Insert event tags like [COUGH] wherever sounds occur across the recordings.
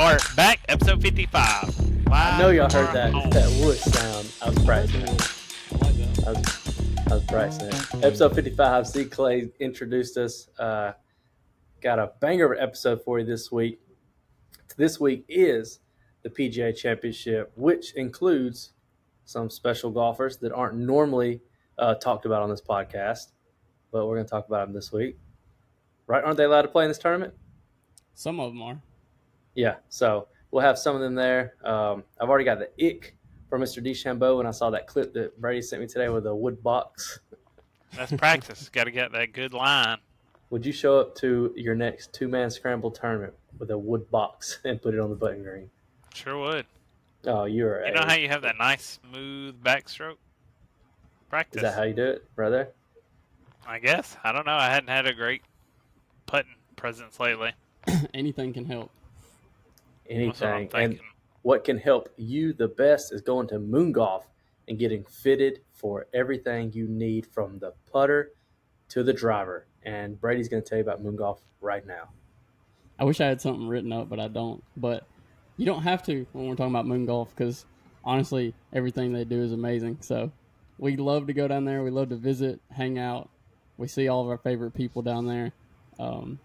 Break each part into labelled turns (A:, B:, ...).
A: or back episode 55.
B: I know y'all heard that
A: Wow.
B: that wood sound. I was practicing.
C: I like that.
B: I was, I was practicing. Episode 55. C. Clay introduced us. Uh, got a banger episode for you this week. This week is the PGA Championship, which includes some special golfers that aren't normally uh, talked about on this podcast, but we're going to talk about them this week. Right? Aren't they allowed to play in this tournament?
C: Some of them are.
B: Yeah, so we'll have some of them there. Um, I've already got the ick from Mr. DeChambeau when I saw that clip that Brady sent me today with a wood box.
A: That's practice. [LAUGHS] Got to get that good line.
B: Would you show up to your next two man scramble tournament with a wood box [LAUGHS] and put it on the button green?
A: Sure would.
B: Oh, you're
A: You know how you have that nice smooth backstroke? Practice.
B: Is that how you do it, brother?
A: I guess. I don't know. I hadn't had a great putting presence lately. [COUGHS]
C: Anything can help.
A: That's what I'm
B: Anything. And what can help you the best is going to Moon Golf and getting fitted for everything you need from the putter to the driver. And Brady's going to tell you about Moon Golf right now.
C: I wish I had something written up, but I don't. But you don't have to when we're talking about moon golf because honestly, everything they do is amazing. So we love to go down there. We love to visit, hang out. We see all of our favorite people down there. Um,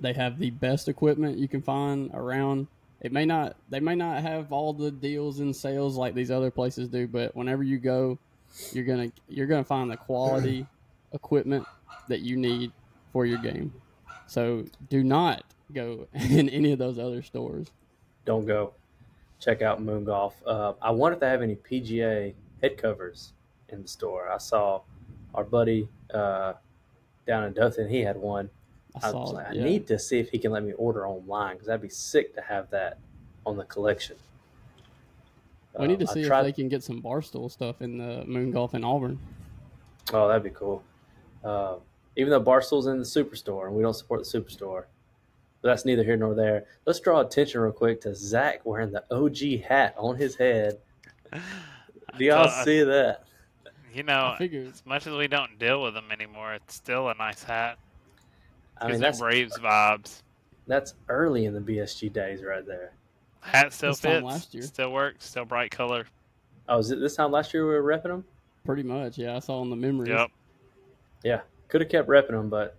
C: they have the best equipment you can find around. It may not. They may not have all the deals and sales like these other places do, but whenever you go, you're gonna you're gonna find the quality [CLEARS THROAT] equipment that you need for your game. So do not go [LAUGHS] in any of those other stores.
B: don't go. Check out Moon Golf. Uh, I wonder if they have any PGA head covers in the store. I saw our buddy uh, down in Dothan. He had one.
C: I
B: I
C: saw
B: was
C: it.
B: like, I
C: yeah.
B: need to see if he can let me order online because that'd be sick to have that on the collection.
C: we need to
B: Um, I
C: see if they can get some barstool stuff in the moon golf in Auburn.
B: Oh, that'd be cool. Uh, even though Barstool's in the superstore and we don't support the superstore, but that's neither here nor there. Let's draw attention real quick to Zach wearing the OG hat on his head. [LAUGHS] Do y'all
A: So,
B: see that?
A: You know, as much as we don't deal with them anymore, it's still a nice hat.
B: I mean,
A: them
B: that's
A: Braves vibes.
B: that's early in the BSG days right there.
A: Hat still
C: This
A: fits.
C: last year.
A: Still works. Still bright color.
B: Oh, was it this time last year we were repping them?
C: pretty much. Yeah, I saw in the memory.
A: Yep.
B: Yeah, could have kept repping them, but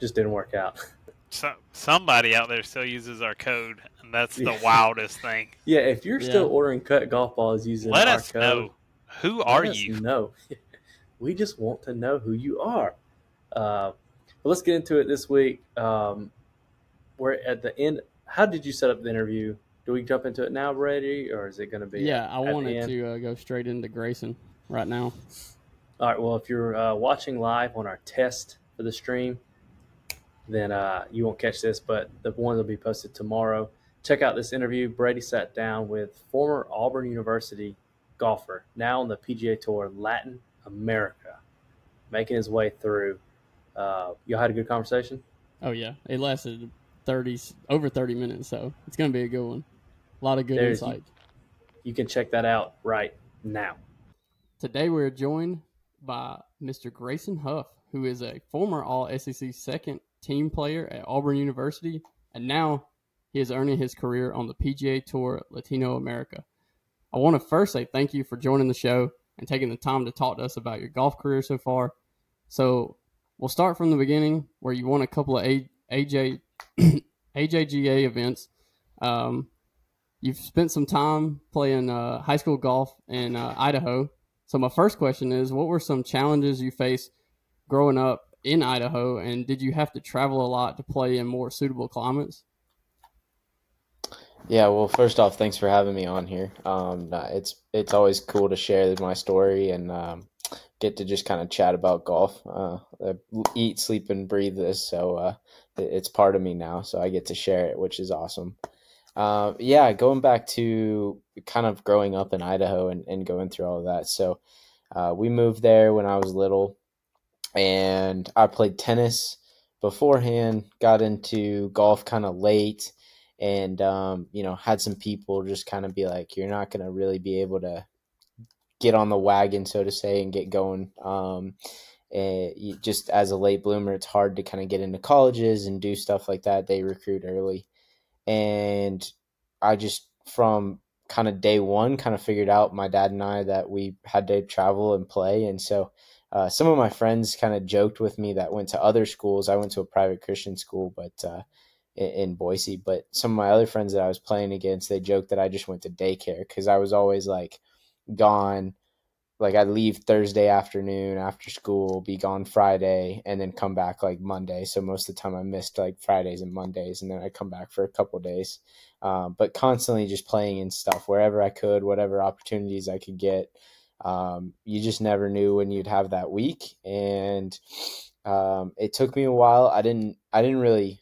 B: just didn't work out. [LAUGHS]
A: So, somebody out there still uses our code, and that's the wildest thing. [LAUGHS]
B: yeah, if you're still ordering cut golf balls using
A: Let
B: our
A: us
B: code,
A: know. Who are
B: us
A: you?
B: No, [LAUGHS] we just want to know who you are. Uh, but let's get into it this week. Um, we're at the end. How did you set up the interview? Do we jump into it now, Brady, or is it going to be?
C: Yeah, I wanted to uh, go straight into Graysen right now.
B: All right. Well, if you're uh, watching live on our test for the stream, then uh, you won't catch this, but the one will be posted tomorrow. Check out this interview. Brady sat down with former Auburn University golfer, now on the PGA Tour, Latin America, making his way through. Uh, y'all had a good conversation.
C: Oh yeah, it lasted thirty over thirty minutes, so it's gonna be a good one. A lot of good
B: There's-
C: insight.
B: You can check that out right now.
C: Today we're joined by Mr. Graysen Huff, who is a former All SEC second team player at Auburn University, and now he is earning his career on the PGA Tour Latino America. I want to first say thank you for joining the show and taking the time to talk to us about your golf career so far. So we'll start from the beginning, where you won a couple of AJ AJGA [CLEARS THROAT] events. Um, you've spent some time playing uh, high school golf in uh, Idaho. So my first question is, what were some challenges you faced growing up in Idaho, and did you have to travel a lot to play in more suitable climates?
D: Yeah, well, first off, thanks for having me on here. Um, it's it's always cool to share my story and um, get to just kind of chat about golf. Uh, I eat, sleep, and breathe this, so uh, it's part of me now. So I get to share it, which is awesome. Uh, yeah, going back to kind of growing up in Idaho and, and going through all of that. So uh, we moved there when I was little, and I played tennis beforehand. Got into golf kind of late and um, you know had some people just kind of be like you're not going to really be able to get on the wagon so to say and get going um, eh, you- just as a late bloomer it's hard to kind of get into colleges and do stuff like that they recruit early and I just from kind of day one kind of figured out my dad and I that we had to travel and play, and so. Uh, some of my friends kind of joked with me that went to other schools. I went to a private Christian school, but uh, in, in Boise. But some of my other friends that I was playing against, they joked that I just went to daycare because I was always like gone like I'd leave Thursday afternoon after school, be gone Friday, and then come back like Monday. So most of the time I missed like Fridays and Mondays, and then I come back for a couple days. Um, but constantly just playing in stuff wherever I could, whatever opportunities I could get. Um, you just never knew when you'd have that week, and um, it took me a while. I didn't I didn't really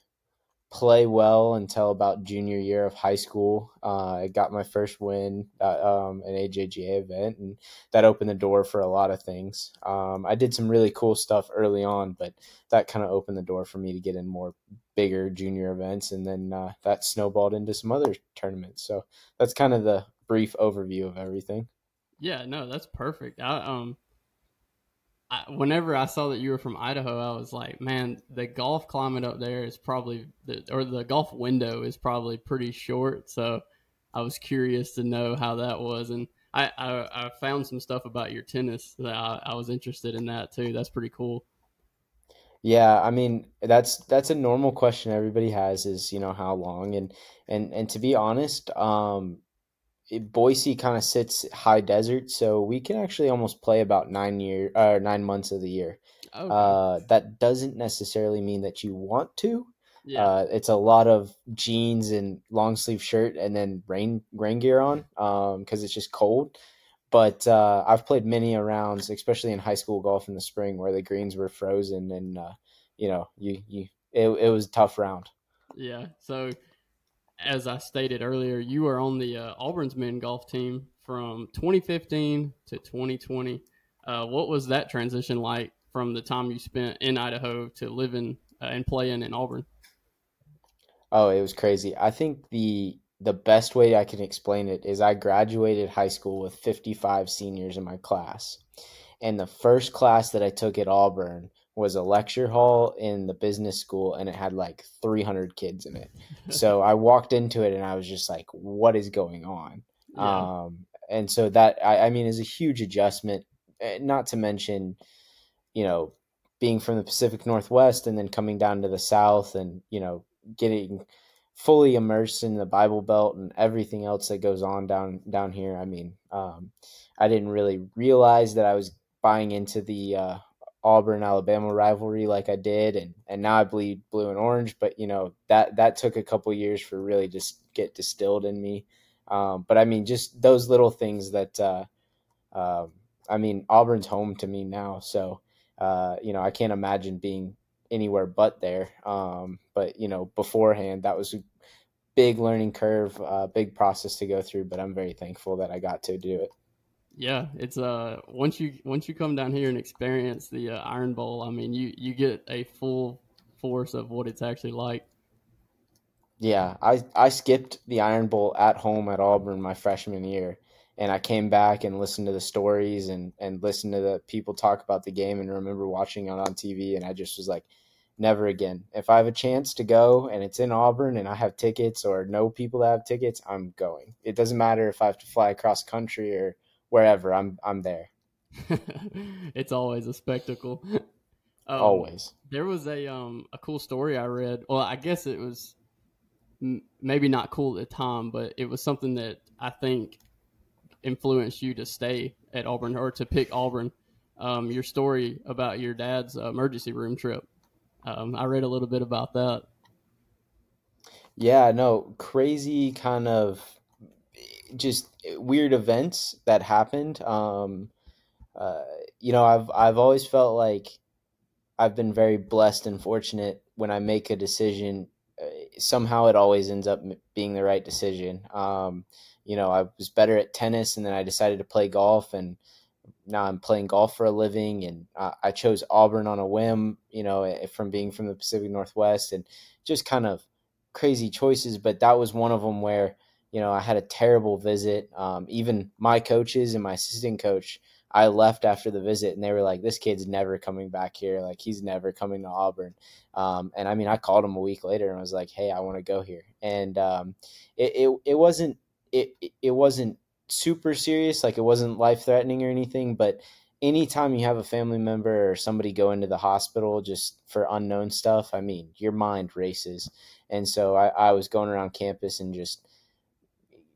D: play well until about junior year of high school. Uh, I got my first win at um, an AJGA event, and that opened the door for a lot of things. Um, I did some really cool stuff early on, but that kind of opened the door for me to get in more bigger junior events, and then uh, that snowballed into some other tournaments. So that's kind of the brief overview of everything.
C: Yeah, no, that's perfect. I, um, I, whenever I saw that you were from Idaho, I was like, man, the golf climate up there is probably, the, or the golf window is probably pretty short. So I was curious to know how that was. And I, I, I found some stuff about your tennis that I, I was interested in that too. That's pretty cool.
D: Yeah, I mean that's that's a normal question everybody has is you know how long and and and to be honest, um, Boise kind of sits high desert, so we can actually almost play about nine year or uh, nine months of the year. Okay. Uh, that doesn't necessarily mean that you want to. Yeah. Uh, it's a lot of jeans and long sleeve shirt, and then rain rain gear on, because um, it's just cold. But uh, I've played many rounds, especially in high school golf in the spring, where the greens were frozen, and uh, you know, you you it, it was a tough round.
C: Yeah. So as I stated earlier, you are on the uh, Auburn's men golf team from 2015 to 2020. Uh, what was that transition like from the time you spent in Idaho to living uh, and playing in Auburn?
D: Oh, it was crazy. I think the the best way I can explain it is I graduated high school with 55 seniors in my class. And the first class that I took at Auburn was a lecture hall in the business school and it had like 300 kids in it. so [LAUGHS] I walked into it and I was just like, what is going on? Yeah. Um, and so that, I, I mean, is a huge adjustment, eh, not to mention, you know, being from the Pacific Northwest and then coming down to the South and, you know, getting fully immersed in the Bible Belt and everything else that goes on down, down here. I mean, um, I didn't really realize that I was buying into the, uh, Auburn Alabama rivalry like I did, and and now I bleed blue and orange. But you know that that took a couple years for really just get distilled in me. Um, but I mean, just those little things that uh, uh, I mean, Auburn's home to me now, so uh, you know I can't imagine being anywhere but there. Um, but you know, beforehand, that was a big learning curve, uh, big process to go through. But I'm very thankful that I got to do it.
C: Yeah, it's uh once you once you come down here and experience the uh, Iron Bowl, I mean you you get a full force of what it's actually like.
D: Yeah, I I skipped the Iron Bowl at home at Auburn my freshman year, and I came back and listened to the stories and and listened to the people talk about the game and remember watching it on TV, and I just was like, never again. If I have a chance to go and it's in Auburn and I have tickets or know people that have tickets, I'm going. It doesn't matter if I have to fly across country or wherever I'm I'm there. [LAUGHS]
C: it's always a spectacle. [LAUGHS]
D: Um, always.
C: There was a um a cool story I read. Well, I guess it was m- maybe not cool at the time, but it was something that I think influenced you to stay at Auburn or to pick Auburn. Um, your story about your dad's emergency room trip. Um, I read a little bit about that.
D: Yeah, no, crazy kind of just weird events that happened. Um, uh, you know, I've I've always felt like I've been very blessed and fortunate when I make a decision. Uh, somehow, it always ends up being the right decision. Um, you know, I was better at tennis, and then I decided to play golf, and now I'm playing golf for a living. And I, I chose Auburn on a whim. You know, eh, from being from the Pacific Northwest, and just kind of crazy choices. But that was one of them where you know, I had a terrible visit. Um, even my coaches and my assistant coach, I left after the visit, and they were like, "This kid's never coming back here. Like he's never coming to Auburn." Um, and I mean, I called him a week later and was like, "Hey, I want to go here." And um, it, it it wasn't it it wasn't super serious, like it wasn't life threatening or anything, but anytime you have a family member or somebody go into the hospital just for unknown stuff, I mean, your mind races. And so I, I was going around campus and just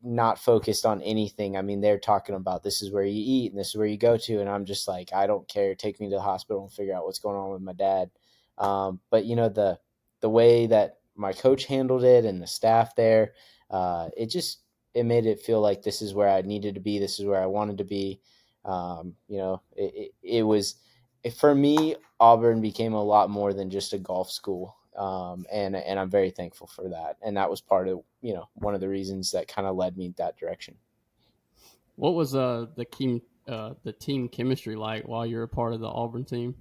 D: not focused on anything. I mean, they're talking about this is where you eat and this is where you go to, and I'm just like, I don't care. Take me to the hospital and figure out what's going on with my dad. Um, but you know the the way that my coach handled it and the staff there, uh, it just it made it feel like this is where I needed to be. This is where I wanted to be. Um, you know, it, it, it was for me. Auburn became a lot more than just a golf school um, and and I'm very thankful for that. And that was part of you know one of the reasons that kind of led me that direction.
C: What was uh the team uh, the team chemistry like while you were a part of the Auburn team?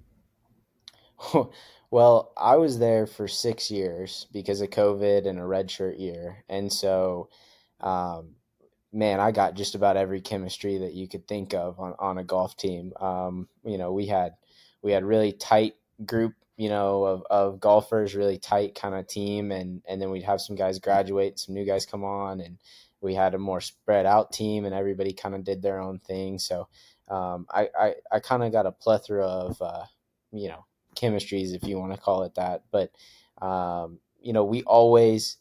C: [LAUGHS]
D: well, I was there for six years because of COVID and a redshirt year, and so. Um, man, I got just about every chemistry that you could think of on, on a golf team. Um, you know, we had we had really tight group you know, of, of golfers, really tight kind of team. And, and then we'd have some guys graduate, some new guys come on, and we had a more spread out team, and everybody kind of did their own thing. So um, I, I, I kind of got a plethora of, uh, you know, chemistries, if you want to call it that. But, um, you know, we always,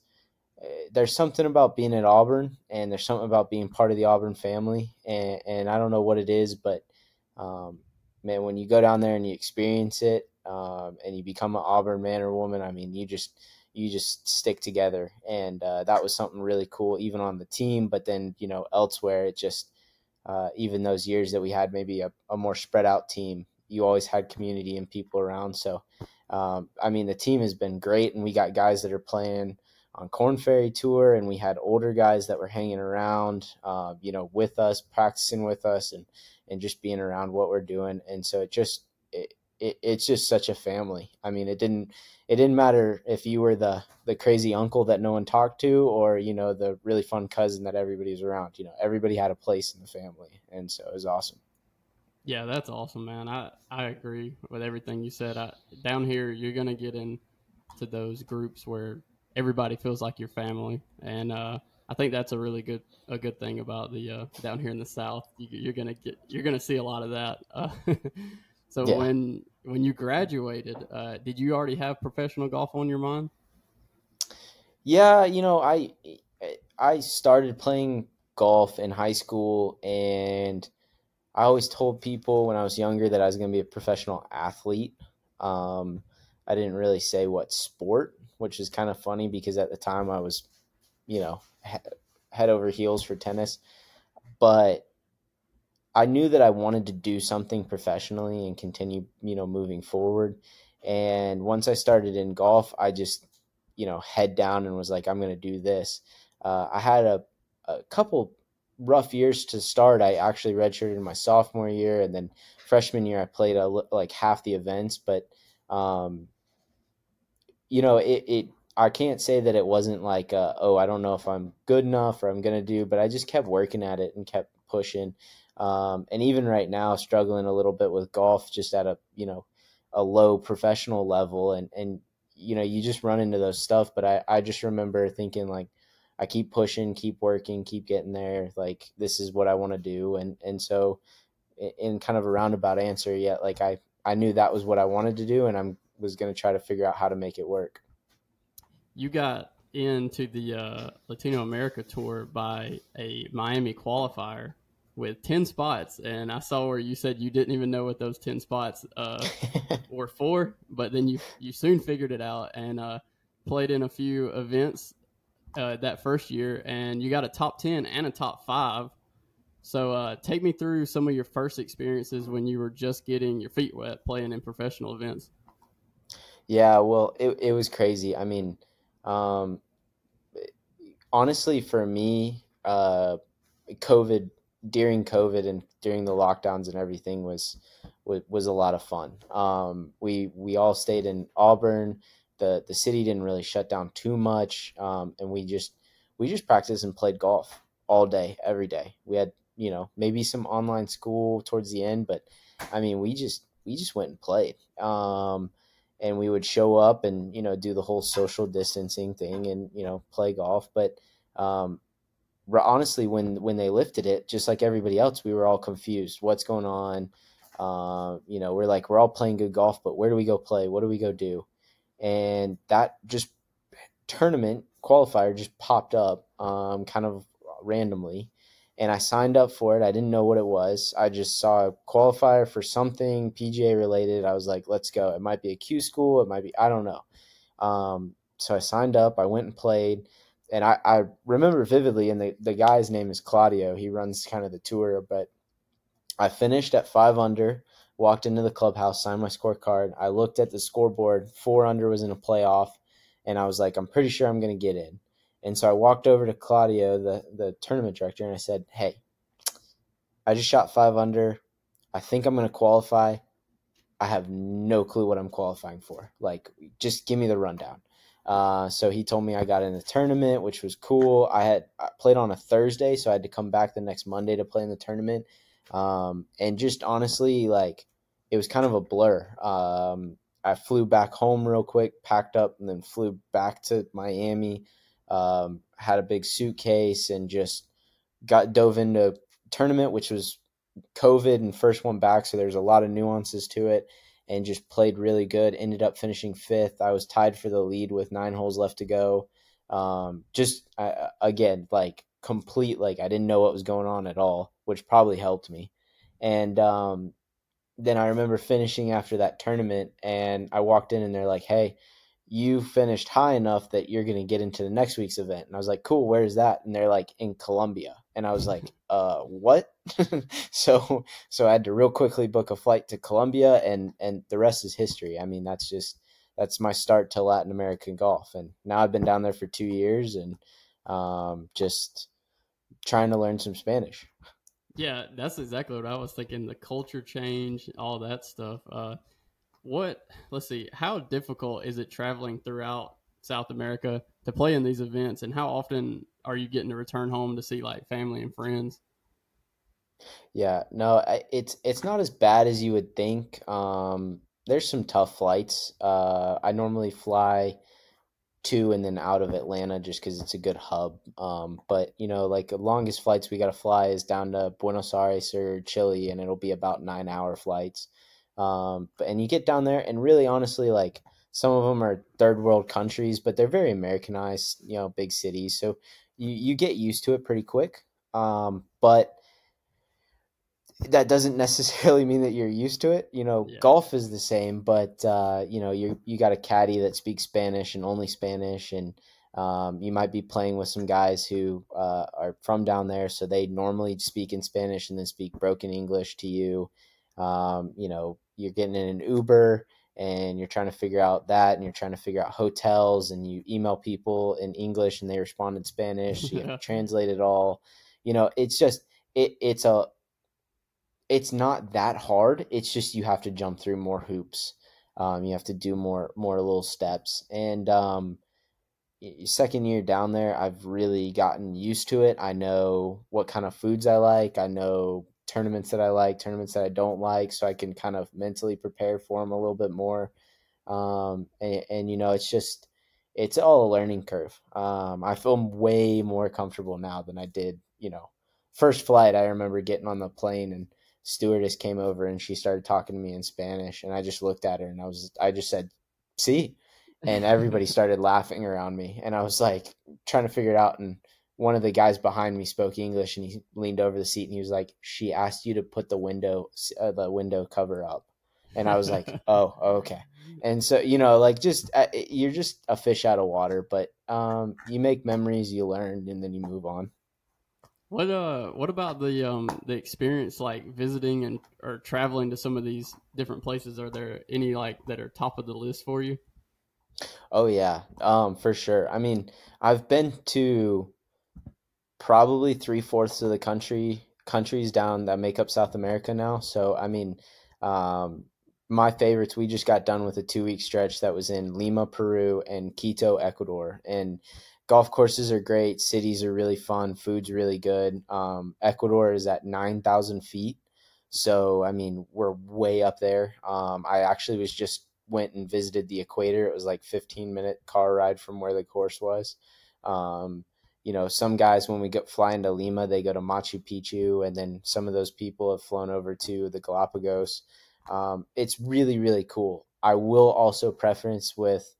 D: eh, there's something about being at Auburn, and there's something about being part of the Auburn family. And, and I don't know what it is, but um, man, when you go down there and you experience it, um, and you become an Auburn man or woman, I mean, you just you just stick together, and uh, that was something really cool, even on the team. But then you know elsewhere, it just uh, even those years that we had maybe a, a, more spread out team, you always had community and people around. So um, I mean, the team has been great, and we got guys that are playing on Korn Ferry Tour, and we had older guys that were hanging around, uh, you know, with us, practicing with us, and and just being around what we're doing. And so it just it, it, it's just such a family. I mean, it didn't it didn't matter if you were the the crazy uncle that no one talked to, or you know the really fun cousin that everybody was around. You know, everybody had a place in the family, and so it was awesome.
C: Yeah, that's awesome, man. I I agree with everything you said. I, down here, you're gonna get into those groups where everybody feels like your family, and uh, I think that's a really good a good thing about the uh, down here in the South. You, are gonna get you're gonna see a lot of that. Uh, [LAUGHS] so yeah. when when you graduated, uh, did you already have professional golf on your mind?
D: Yeah, you know, I I started playing golf in high school, and I always told people when I was younger that I was going to be a professional athlete. Um, I didn't really say what sport, which is kind of funny because at the time I was, you know, head over heels for tennis, but I knew that I wanted to do something professionally and continue, you know, moving forward. And once I started in golf, I just, you know, head down and was like, I'm going to do this. Uh, I had a, a couple rough years to start. I actually redshirted in my sophomore year, and then freshman year I played a, like half the events. But, um, you know, it, it I can't say that it wasn't like, uh, oh, I don't know if I'm good enough or I'm going to do, but I just kept working at it and kept pushing. Um, and even right now, struggling a little bit with golf, just at a, you know, a low professional level. And, and, you know, you just run into those stuff. But I, I just remember thinking like, I keep pushing, keep working, keep getting there. Like this is what I want to do. And, and so in kind of a roundabout answer, yet, like I, I knew that was what I wanted to do and I'm was going to try to figure out how to make it work
C: you got into the uh, Latino America tour by a Miami qualifier with 10 spots and i saw where you said you didn't even know what those 10 spots uh, [LAUGHS] were for but then you you soon figured it out and uh, played in a few events uh, that first year and you got a top 10 and a top 5 so uh, take me through some of your first experiences when you were just getting your feet wet playing in professional events.
D: Yeah well it, it was crazy. I mean um, honestly, for me, uh, COVID during COVID and during the lockdowns and everything was was, was a lot of fun. Um, we we all stayed in Auburn. the The city didn't really shut down too much, um, and we just we just practiced and played golf all day, every day. We had you know, maybe some online school towards the end, but I mean, we just we just went and played. Um, and we would show up and you know do the whole social distancing thing and you know play golf. But um, honestly, when when they lifted it, just like everybody else, we were all confused. What's going on? Uh, you know, we're like we're all playing good golf, but where do we go play? What do we go do? And that just tournament qualifier just popped up um, kind of randomly and I signed up for it. I didn't know what it was. I just saw a qualifier for something PGA related. I was like, let's go. It might be a Q school. It might be, I don't know. Um, so I signed up. I went and played. And I, I remember vividly, and the, the guy's name is Claudio. He runs kind of the tour, but I finished at five under, walked into the clubhouse, signed my scorecard. I looked at the scoreboard. Four under was in a playoff. And I was like, I'm pretty sure I'm going to get in. And so I walked over to Claudio, the, the tournament director, and I said, Hey, I just shot five under. I think I'm going to qualify. I have no clue what I'm qualifying for. Like, just give me the rundown. Uh, so he told me I got in the tournament, which was cool. I had I played on a Thursday, so I had to come back the next Monday to play in the tournament. Um, and just honestly, like, it was kind of a blur. Um, I flew back home real quick, packed up, and then flew back to Miami um, had a big suitcase and just got dove into tournament, which was COVID and first one back, so there's a lot of nuances to it, and just played really good. Ended up finishing fifth. I was tied for the lead with nine holes left to go. Um, just again, like complete, like I didn't know what was going on at all, which probably helped me. And um, then I remember finishing after that tournament, and I walked in, and they're like, "Hey." you finished high enough that you're going to get into the next week's event. And I was like, cool, where's that? And they're like, in Colombia. And I was like, [LAUGHS] uh, what? [LAUGHS] so, so I had to real quickly book a flight to Colombia and, and the rest is history. I mean, that's just, that's my start to Latin American golf. And now I've been down there for two years and, um, just trying to learn some Spanish.
C: Yeah, that's exactly what I was thinking. The culture change, all that stuff. Uh, what let's see how difficult is it traveling throughout south america to play in these events and how often are you getting to return home to see like family and friends
D: yeah no it's it's not as bad as you would think um there's some tough flights uh i normally fly to and then out of atlanta just because it's a good hub um but you know like the longest flights we got to fly is down to buenos aires or chile and it'll be about nine hour flights um, but and you get down there, and really, honestly, like some of them are third world countries, but they're very Americanized, you know, big cities. So you you get used to it pretty quick. Um, but that doesn't necessarily mean that you're used to it. You know, yeah. golf is the same, but uh, you know, you you got a caddy that speaks Spanish and only Spanish, and um, you might be playing with some guys who uh, are from down there, so they normally speak in Spanish and then speak broken English to you. Um, you know, you're getting in an Uber and you're trying to figure out that and you're trying to figure out hotels and you email people in English and they respond in Spanish. You have [LAUGHS] to translate it all. You know, it's just it it's a it's not that hard. It's just you have to jump through more hoops. Um, you have to do more more little steps. And um, second year down there, I've really gotten used to it. I know what kind of foods I like. I know tournaments that I like, tournaments that I don't like, so I can kind of mentally prepare for them a little bit more. Um, and, and you know, it's just it's all a learning curve. Um, I feel way more comfortable now than I did. You know, first flight, I remember getting on the plane and stewardess came over and she started talking to me in Spanish, and I just looked at her and I was I just said, "See," and everybody [LAUGHS] started laughing around me, and I was like trying to figure it out and one of the guys behind me spoke English and he leaned over the seat and he was like, "She asked you to put the window uh, the window cover up," and I was like, [LAUGHS] "Oh, okay." And so you know, like just uh, you're just a fish out of water, but um, you make memories, you learn, and then you move on.
C: What uh, what about the um the experience like visiting and or traveling to some of these different places? Are there any like that are top of the list for you?
D: Oh yeah, um, for sure. I mean, I've been to probably three fourths of the country countries down that make up South America now. So I mean, um, my favorites. We just got done with a two week stretch that was in Lima, Peru, and Quito, Ecuador, and golf courses are great. Cities are really fun. Food's really good. Um, Ecuador is at 9,000 feet. So, I mean, we're way up there. Um, I actually was just went and visited the equator. It was like 15 minute car ride from where the course was. Um, you know, some guys when we go fly into Lima, they go to Machu Picchu, and then some of those people have flown over to the Galapagos. Um, it's really really cool. I will also preference with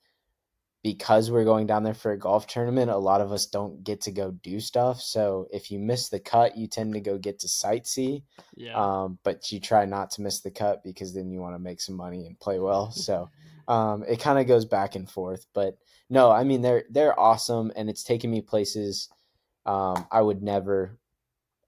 D: because we're going down there for a golf tournament, a lot of us don't get to go do stuff. So if you miss the cut, you tend to go get to sightsee.
C: Yeah.
D: Um, but you try not to miss the cut because then you want to make some money and play well. So [LAUGHS] um, it kind of goes back and forth. But no, I mean they're they're awesome, and it's taken me places um, I would never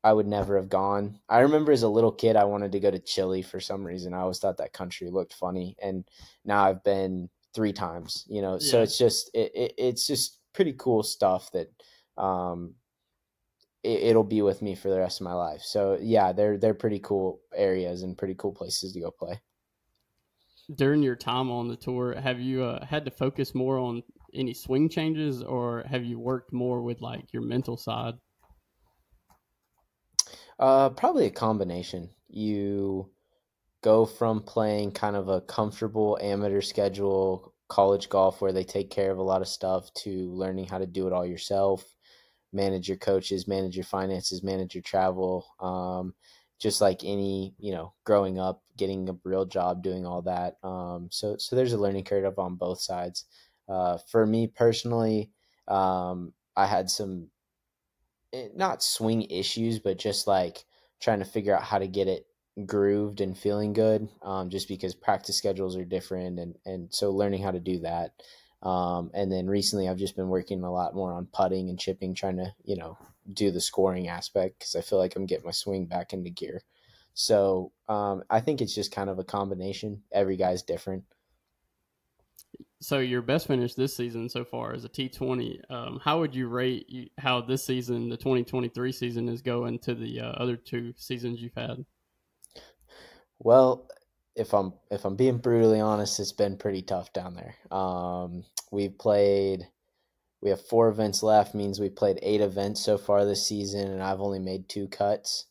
D: I would never have gone. I remember as a little kid, I wanted to go to Chile for some reason. I always thought that country looked funny, and now I've been three times. You know, so it's just it, it, it's just pretty cool stuff that um, it, it'll be with me for the rest of my life. So yeah, they're they're pretty cool areas and pretty cool places to go play.
C: During your time on the tour, have you uh, had to focus more on any swing changes, or have you worked more with like your mental side?
D: Uh, probably a combination. You go from playing kind of a comfortable amateur schedule, college golf where they take care of a lot of stuff, to learning how to do it all yourself, manage your coaches, manage your finances, manage your travel. Um, just like any, you know, growing up, getting a real job, doing all that. Um, so, so there's a learning curve on both sides. Uh, for me personally, um, I had some eh, not swing issues, but just like trying to figure out how to get it grooved and feeling good. Um, just because practice schedules are different, and and so learning how to do that. Um, and then recently, I've just been working a lot more on putting and chipping, trying to you know do the scoring aspect because I feel like I'm getting my swing back into gear. So um, I think it's just kind of a combination. Every guy's different.
C: So your best finish this season so far is a T twenty. Um, how would you rate how this season, the twenty twenty three season, is going to the uh, other two seasons you've had?
D: Well, if I'm if I'm being brutally honest, it's been pretty tough down there. Um, we've played, we have four events left. Means we've played eight events so far this season, and I've only made two cuts.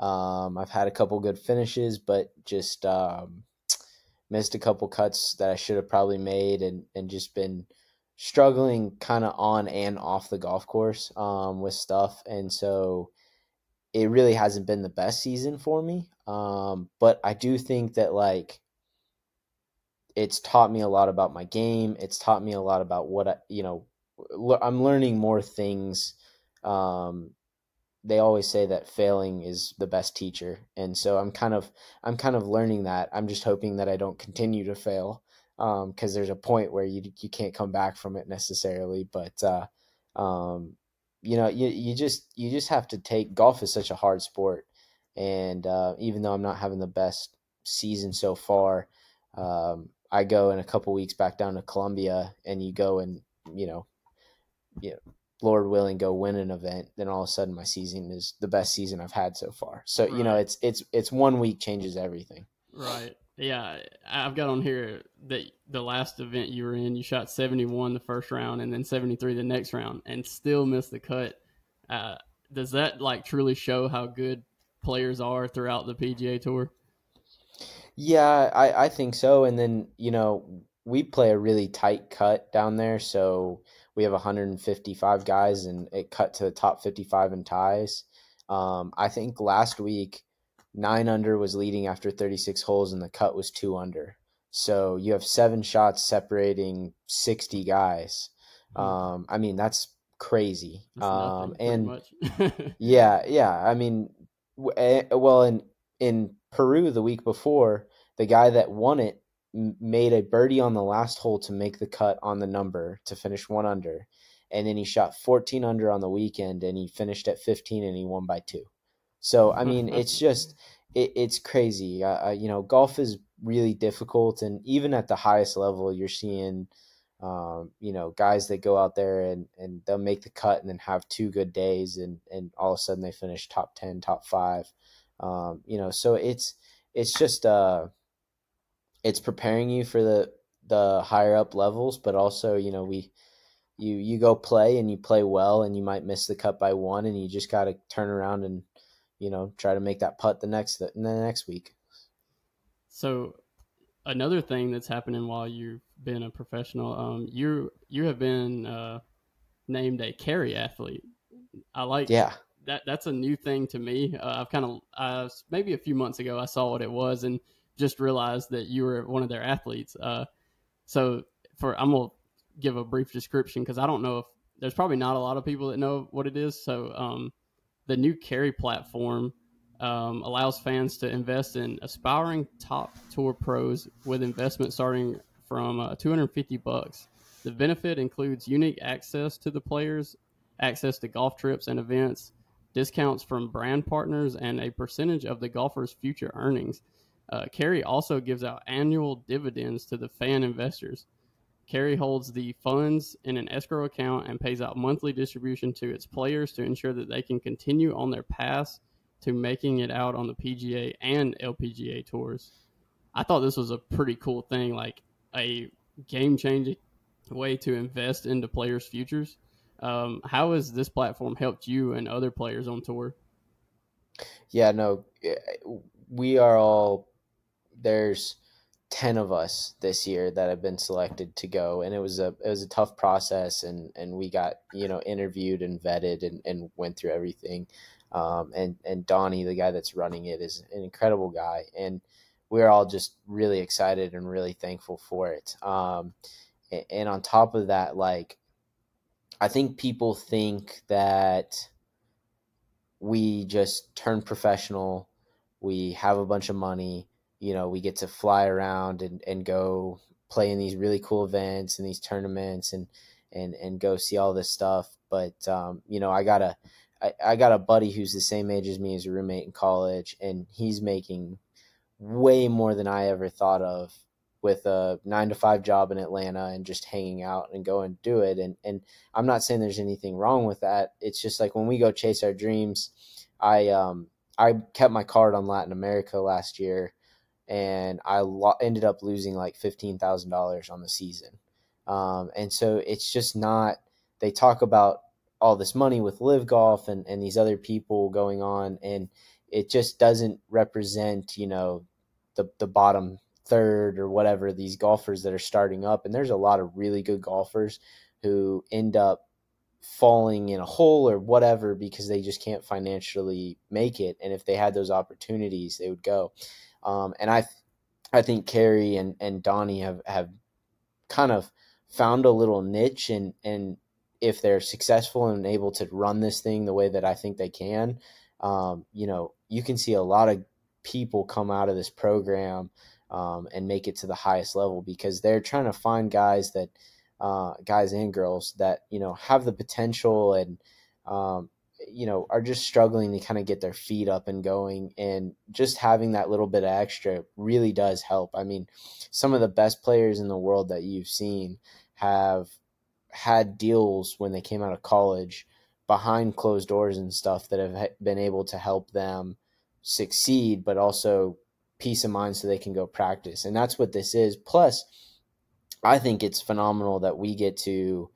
D: Um, I've had a couple good finishes, but just um, missed a couple cuts that I should have probably made, and and just been struggling kind of on and off the golf course um, with stuff, and so it really hasn't been the best season for me. Um, but I do think that like it's taught me a lot about my game. It's taught me a lot about what I, you know, le- I'm learning more things. Um, they always say that failing is the best teacher, and so I'm kind of I'm kind of learning that. I'm just hoping that I don't continue to fail because there's a point where you you can't come back from it necessarily. But uh, um, you know, you you just you just have to take golf is such a hard sport, and uh, even though I'm not having the best season so far, um, I go in a couple weeks back down to Colombia, and you go and you know, you know, Lord willing, go win an event, then all of a sudden my season is the best season I've had so far. So you know, it's it's it's one week changes everything.
C: Right. Yeah, I've got on here that the last event you were in, you shot 71 the first round and then 73 the next round and still missed the cut. Uh, does that like truly show how good players are throughout the PGA Tour?
D: Yeah, I, I think so. And then, you know, we play a really tight cut down there. So we have 155 guys and it cut to the top 55 in ties. Um, I think last week, nine under was leading after 36 holes and the cut was two under. So you have seven shots separating 60 guys. Um, I mean, that's crazy.
C: That's
D: Um, and [LAUGHS] yeah, yeah. I mean, well, in in Peru the week before, the guy that won it made a birdie on the last hole to make the cut on the number to finish one under, and then he shot 14 under on the weekend, and he finished at 15, and he won by two. So I mean, [LAUGHS] it's just it, it's crazy. Uh, uh, you know, golf is really difficult, and even at the highest level, you're seeing. Um, you know, guys that go out there and, and they'll make the cut and then have two good days and, and all of a sudden they finish top 10, top five. Um, you know, so it's, it's just, uh, it's preparing you for the, the higher up levels, but also, you know, we, you you go play and you play well and you might miss the cut by one and you just got to turn around and you know try to make that putt the next the, the next week.
C: So another thing that's happening while you've been a professional, um, you you have been uh, named a carry athlete. I like
D: Yeah.
C: that. That's a new thing to me. Uh, I've kind of uh, maybe a few months ago I saw what it was and just realized that you were one of their athletes. Uh, so for I'm gonna give a brief description because I don't know if there's probably not a lot of people that know what it is. So um, the new carry platform um, allows fans to invest in aspiring top tour pros with investment starting from uh, 250 bucks. The benefit includes unique access to the players, access to golf trips and events, discounts from brand partners, and a percentage of the golfer's future earnings. Uh, Carry also gives out annual dividends to the fan investors. Carry holds the funds in an escrow account and pays out monthly distribution to its players to ensure that they can continue on their paths to making it out on the PGA and LPGA tours. I thought this was a pretty cool thing, like a game changing way to invest into players' futures. Um, how has this platform helped you and other players on tour?
D: Yeah, no, eh, we are all there's 10 of us this year that have been selected to go and it was a it was a tough process and and we got you know interviewed and vetted and, and went through everything um, and and Donnie the guy that's running it is an incredible guy and we're all just really excited and really thankful for it. Um, and, on top of that like I think people think that we just turn professional we have a bunch of money you know we get to fly around and, and go play in these really cool events and these tournaments and and and go see all this stuff. But um, you know i got a I, I got a buddy who's the same age as me as a roommate in college and he's making way more than i ever thought of with a nine to five job in atlanta and just hanging out and go and do it and and i'm not saying there's anything wrong with that it's just like when we go chase our dreams i um i kept my card on latin america last year and I lo- ended up losing like fifteen thousand dollars on the season. Um, and so it's just not. They talk about all this money with Live Golf and and these other people going on, and it just doesn't represent you know the the bottom third or whatever these golfers that are starting up. And there's a lot of really good golfers who end up falling in a hole or whatever because they just can't financially make it. And if they had those opportunities, they would go. Um, and I, I think Carry and, and Donnie have, have kind of found a little niche and, and if they're successful and able to run this thing the way that I think they can, um, you know, you can see a lot of people come out of this program um, and make it to the highest level because they're trying to find guys that, uh, guys and girls that you know have the potential and um, you know, are just struggling to kind of get their feet up and going. And just having that little bit of extra really does help. I mean, some of the best players in the world that you've seen have had deals when they came out of college behind closed doors and stuff that have been able to help them succeed, but also peace of mind so they can go practice. And that's what this is. Plus, I think it's phenomenal that we get to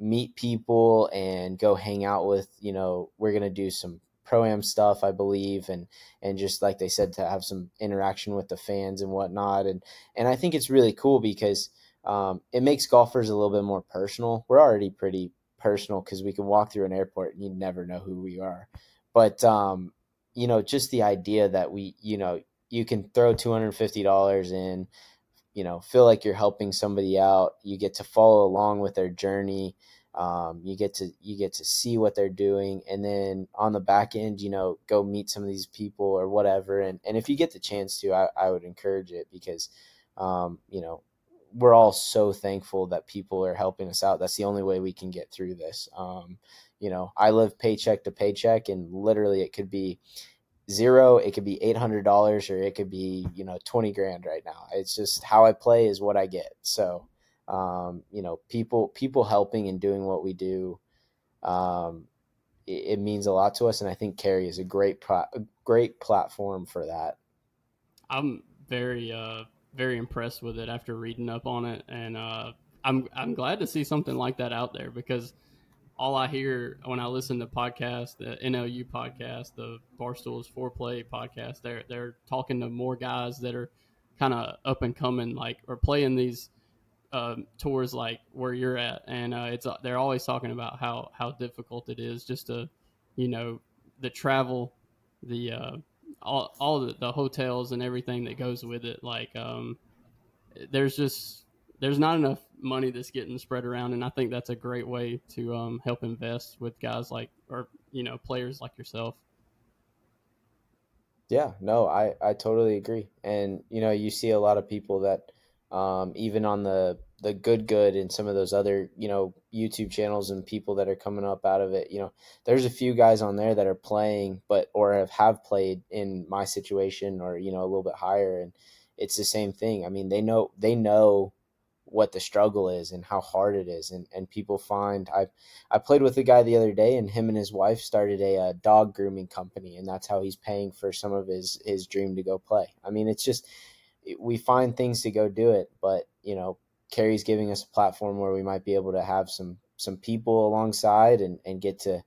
D: meet people and go hang out with you know we're gonna do some pro am stuff i believe and and just like they said to have some interaction with the fans and whatnot and and i think it's really cool because um, it makes golfers a little bit more personal we're already pretty personal because we can walk through an airport and you never know who we are. But um, you know just the idea that we you know you can throw $250 in you know feel like you're helping somebody out you get to follow along with their journey um, you get to you get to see what they're doing and then on the back end you know go meet some of these people or whatever. And, and if you get the chance to I, I would encourage it because um, you know we're all so thankful that people are helping us out. That's the only way we can get through this. Um, you know i live paycheck to paycheck and literally it could be zero it could be $800 or it could be you know 20 grand right now. It's just how i play is what i get. So um, you know people people helping and doing what we do um, it, it, means a lot to us and i think carry is a great pro- great platform for that.
C: I'm very uh very impressed with it after reading up on it and uh I'm I'm glad to see something like that out there because all I hear when I listen to podcasts, the NLU podcast, the Barstool's Foreplay podcast, they're they're talking to more guys that are kind of up and coming, like or playing these uh, tours like where you're at, and uh, it's they're always talking about how how difficult it is just to, you know, the travel, the uh, all all the, the hotels and everything that goes with it. Like, um, there's just there's not enough money that's getting spread around, and I think that's a great way to um, help invest with guys like or you know players like yourself.
D: Yeah, no, I I totally agree, and you know you see a lot of people that um, even on the the good good and some of those other you know YouTube channels and people that are coming up out of it. You know, there's a few guys on there that are playing, but or have have played in my situation or you know a little bit higher, and it's the same thing. I mean, they know they know what the struggle is and how hard it is and, and people find I I played with a guy the other day and him and his wife started a, a, dog grooming company and that's how he's paying for some of his his dream to go play. I mean it's just we find things to go do it but you know Carry's giving us a platform where we might be able to have some some people alongside and and get to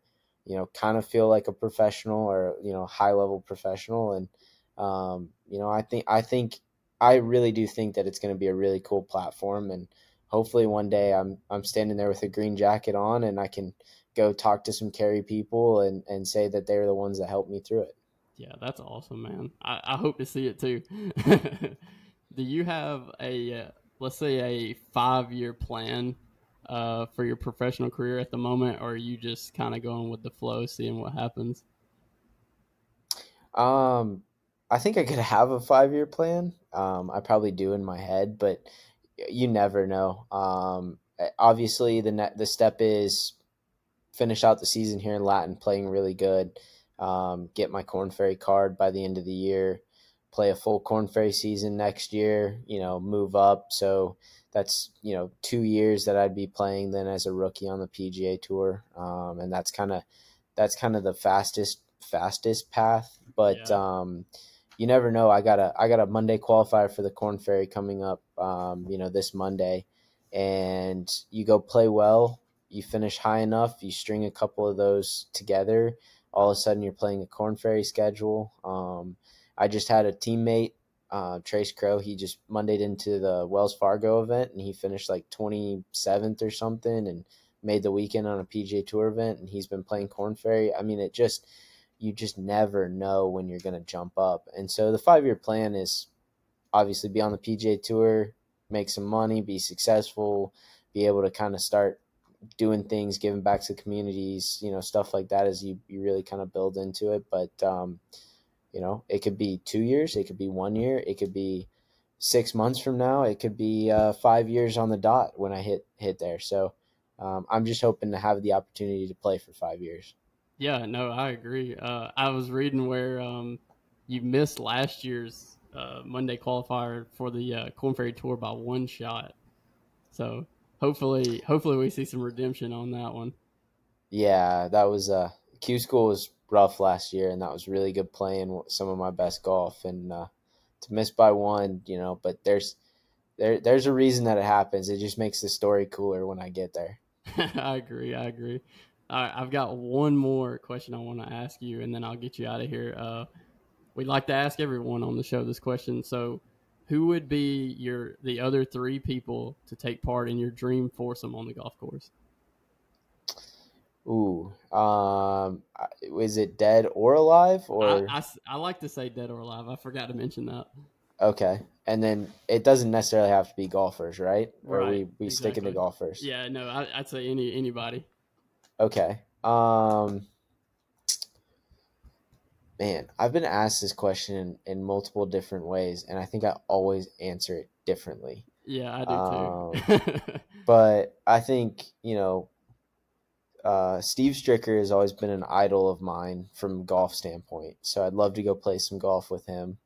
D: you know kind of feel like a professional or you know high level professional and um, you know I think I think I really do think that it's going to be a really cool platform, and hopefully one day I'm I'm standing there with a green jacket on, and I can go talk to some carry people and and say that they're the ones that helped me through it.
C: Yeah, that's awesome, man. I, I hope to see it too. [LAUGHS] do you have a uh, let's say a five year plan uh, for your professional career at the moment, or are you just kind of going with the flow, seeing what happens?
D: Um, I think I could have a five year plan. Um, I probably do in my head, but you never know. Um, obviously, the net, the step is finish out the season here in Latin, playing really good. Um, get my Korn Ferry card by the end of the year. Play a full Korn Ferry season next year. You know, move up. So that's you know two years that I'd be playing then as a rookie on the PGA Tour, um, and that's kind of that's kind of the fastest fastest path. But yeah. um, you never know. I got a I got a Monday qualifier for the Korn Ferry coming up. Um, you know this Monday, and you go play well. You finish high enough. You string a couple of those together. All of a sudden, you're playing a Korn Ferry schedule. Um, I just had a teammate, uh, Trace Crowe. He just Mondayed into the Wells Fargo event, and he finished like 27th or something, and made the weekend on a PGA Tour event. And he's been playing Korn Ferry. I mean, it just you just never know when you're going to jump up. And so the five year plan is obviously be on the PGA Tour, make some money, be successful, be able to kind of start doing things, giving back to communities, you know, stuff like that as you, you really kind of build into it. But, um, you know, it could be two years, it could be one year, it could be six months from now, it could be uh, five years on the dot when I hit hit there. So um, I'm just hoping to have the opportunity to play for five years.
C: Yeah, no, I agree. Uh, I was reading where um, you missed last year's uh, Monday qualifier for the uh, Korn Ferry Tour by one shot. So hopefully, hopefully we see some redemption on that one.
D: Yeah, that was uh, Q School was rough last year, and that was really good playing some of my best golf, and uh, to miss by one, you know. But there's there there's a reason that it happens. It just makes the story cooler when I get there. [LAUGHS]
C: I agree. I agree. All right, I've got one more question I want to ask you, and then I'll get you out of here. Uh, we'd like to ask everyone on the show this question. So, who would be your the other three people to take part in your dream foursome on the golf course?
D: Ooh, um, is it dead or alive? Or
C: I, I, I like to say dead or alive. I forgot to mention that.
D: Okay, and then it doesn't necessarily have to be golfers, right? Or
C: right,
D: we we exactly. sticking to golfers?
C: Yeah, no, I, would say any anybody.
D: Okay. Um man, I've been asked this question in, in, multiple different ways, and I think I always answer it differently.
C: Yeah, I do too.
D: um, [LAUGHS] but I think, you know, uh, Steve Stricker has always been an idol of mine from golf standpoint. So I'd love to go play some golf with him.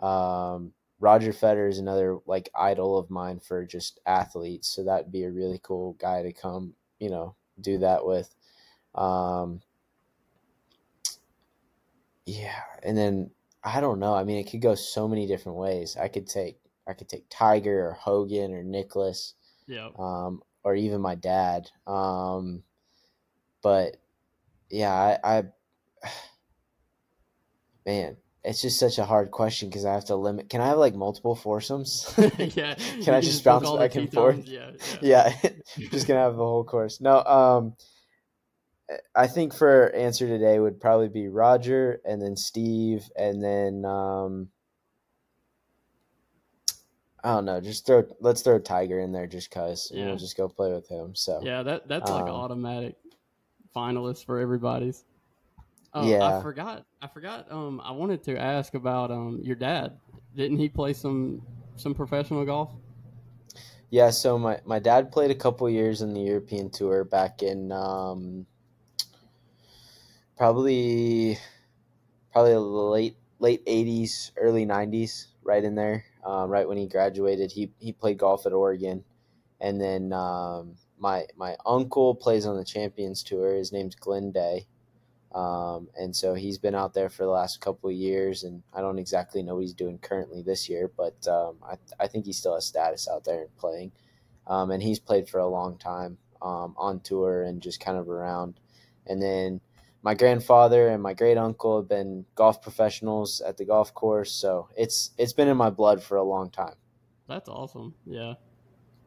D: Um, Roger Federer is another like idol of mine for just athletes. So that'd be a really cool guy to come, you know, do that with. Um, yeah, and then I don't know. I mean, it could go so many different ways. I could take I could take Tiger or Hogan or Nicklaus.
C: Yeah.
D: um, or even my dad. Um, but yeah, I, I [SIGHS] man, it's just such a hard question because I have to limit. Can I have like multiple foursomes? [LAUGHS]
C: yeah. [LAUGHS]
D: Can I just bounce back and forth?
C: Yeah. Yeah.
D: yeah, [LAUGHS] just gonna have the whole course. No, um, I think for answer today would probably be Roger, and then Steve, and then um, I don't know. Just throw let's throw Tiger in there just cause and
C: Yeah.
D: we'll just go play with him. So
C: Yeah, that that's like
D: Um,
C: automatic finalist for everybody's. Oh,
D: Yeah.
C: I forgot. I forgot. Um, I wanted to ask about um your dad. Didn't he play some some professional golf?
D: Yeah, so my, my dad played a couple years in the European tour back in um, probably probably late late eighties, early nineties, right in there. Um, right when he graduated, he he played golf at Oregon, and then um, my my uncle plays on the Champions Tour. His name's Glen Day. Um, and so he's been out there for the last couple of years, and I don't exactly know what he's doing currently this year, but um, I, I think he still has status out there and playing. Um, and he's played for a long time um, on tour and just kind of around. And then my grandfather and my great uncle have been golf professionals at the golf course, so it's it's been in my blood for a long time.
C: That's awesome. Yeah.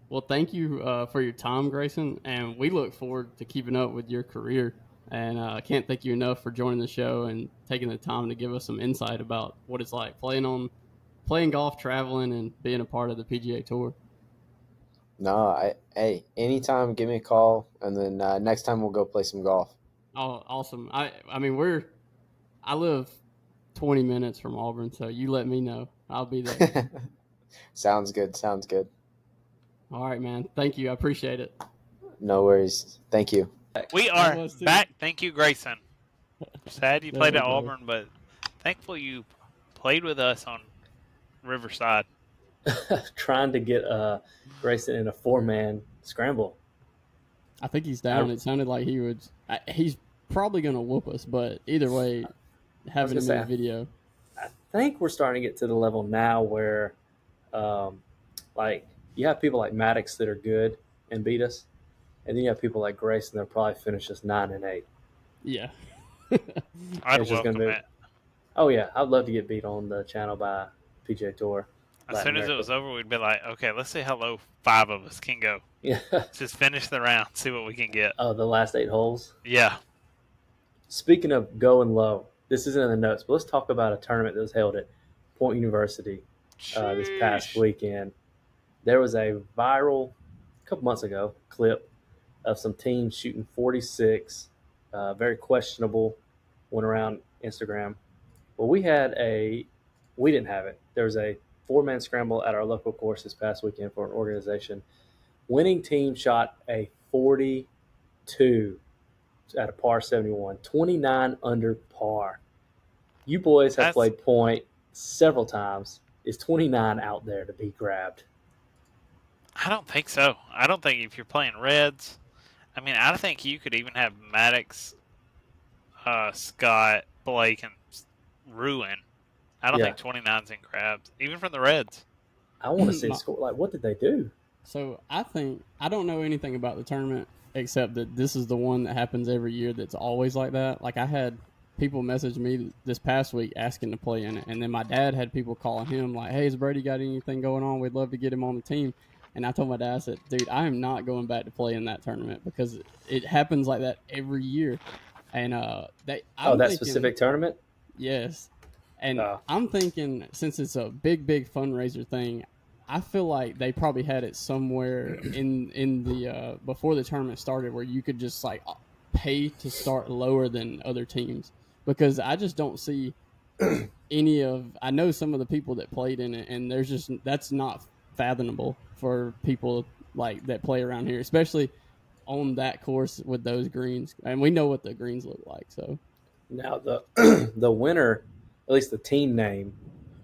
C: Well, thank you uh, for your time, Graysen, and we look forward to keeping up with your career. And uh, I can't thank you enough for joining the show and taking the time to give us some insight about what it's like playing on, playing golf, traveling, and being a part of the PGA Tour.
D: No, I hey, anytime, give me a call, and then uh, next time we'll go play some golf.
C: Oh, awesome! I I mean we're, I live twenty minutes from Auburn, so you let me know. I'll be there. [LAUGHS]
D: sounds good. Sounds good.
C: All right, man. Thank you. I appreciate it.
D: No worries. Thank you.
A: We are back. Thank you, Graysen. Sad you played at
C: brother.
A: Auburn, but thankful you played with us on Riverside. [LAUGHS]
B: Trying to get uh, Graysen in a four man scramble.
C: I think he's down. It sounded like he would. I, he's probably going to whoop us, but either way, having him
B: gonna
C: in
B: say,
C: the video.
B: I think we're starting to get to the level now where, um, like, you have people like Maddox that are good and beat us, and then you have people like Graysen that probably finish us nine and eight.
C: Yeah. [LAUGHS]
A: I'd
B: It's just gonna
A: welcome
B: be-
A: it.
B: Oh yeah, I'd love to get beat on the channel by PJ Tour.
A: As
B: Latin
A: soon as it was over, we'd be like, okay, let's see how low five of us can go.
B: Yeah.
A: Just finish the round, see what we can get.
B: Oh, the last eight holes.
A: Yeah.
B: Speaking of going low, this isn't in the notes, but let's talk about a tournament that was held at Point University uh, this past weekend. There was a viral, a couple months ago, clip of some teams shooting 46, uh, very questionable, went around Instagram. Well, we had a, we didn't have it. There was a four man scramble at our local course this past weekend for an organization. Winning team shot a 42 at a par 71, 29 under par. You boys have
A: That's-
B: played point several times. Is 29 out there to be grabbed?
A: I don't think so. I don't think if you're playing Reds, I mean, I think you could even have Maddox, uh, Scott, Blake, and Ruin. I don't
B: Yeah.
A: think 29's in crabs, even from the Reds.
B: I want to see score. Like, what did they do?
C: So I think I don't know anything about the tournament except that this is the one that happens every year that's always like that. Like I had people message me this past week asking to play in it, and then my dad had people calling him like, "Hey, has Brady got anything going on? We'd love to get him on the team." And I told my dad, I said, "Dude, I am not going back to play in that tournament because it happens like that every year." And uh, they
B: oh,
C: I'm
B: that
C: thinking-
B: specific tournament?
C: Yes. And
B: Oh.
C: I'm thinking since it's a big, big fundraiser thing, I feel like they probably had it somewhere in in the uh, before the tournament started where you could just like pay to start lower than other teams. Because I just don't see [CLEARS THROAT] any of I know some of the people that played in it and there's just that's not fathomable for people like that play around here especially on that course with those greens. And we know what the greens look like so.
B: Now the [CLEARS THROAT] the winner, at least the team name,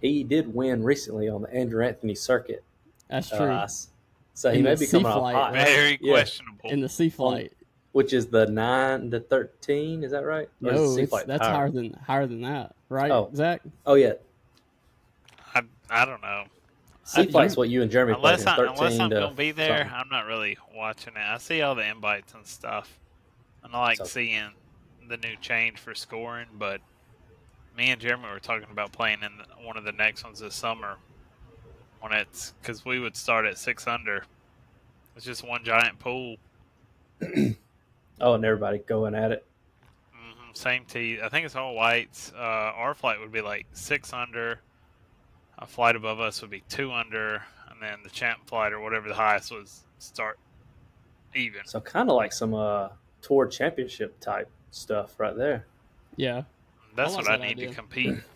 B: he did win recently on the Andrew Anthony circuit.
C: that's true
B: Uh, so he
C: In
B: may
C: the
B: be coming
C: sea
B: off
C: flight,
B: hot.
A: Very
B: Yeah.
A: questionable.
C: in the sea flight.
B: which is the nine to thirteen. Is that right? Or
C: No, it's, that's
B: higher?
C: higher than higher than that, right,
B: Oh.
C: Zach?
B: Oh yeah,
A: I, I don't know.
B: C flight's what you and Jeremy played
A: Unless,
B: in
A: I,
B: 13
A: unless I'm
B: to
A: going to be there,
B: something.
A: I'm not really watching it. I see all the invites and stuff. And I like
B: So-
A: seeing the new change for scoring, but me and Jeremy were talking about playing in one of the next ones this summer when it's because we would start at six under. It's just one giant pool. [CLEARS THROAT]
B: Oh, and everybody going at it.
A: hmm Same tee. I think it's all whites. Uh, our flight would be like six under. A flight above us would be two under, and then the champ flight or whatever the highest was start even.
B: So kind of like some uh, tour championship type stuff right there.
C: Yeah.
A: That's
C: I
A: what I
C: that
A: need to compete. [CLEARS THROAT]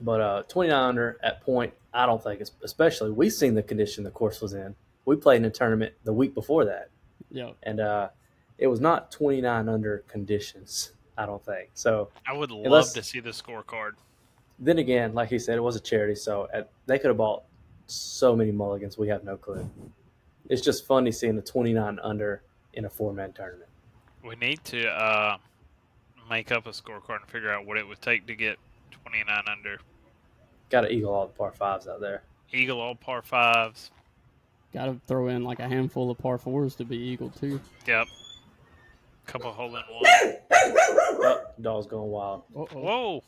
B: But uh, 29 under at point, I don't think it's especially. We've seen the condition the course was in. We played in a tournament the week before that,
C: Yeah.
B: and uh, it was not 29 under conditions. I don't think so.
A: I would love
B: Unless-
A: to see the scorecard.
B: Then again, like he said, it was a charity, so at, they could have bought so many mulligans. We have no clue. It's just funny seeing the 29 under in a four man tournament.
A: We need to uh, make up a scorecard and figure out what it would take to get 29 under.
B: Got to eagle all the par fives out there.
A: Eagle all par fives.
C: Got to throw in like a handful of par fours to be eagle too.
A: Yep. Couple hole in one.
B: Oh, dog's going wild.
C: Uh-oh.
A: Whoa.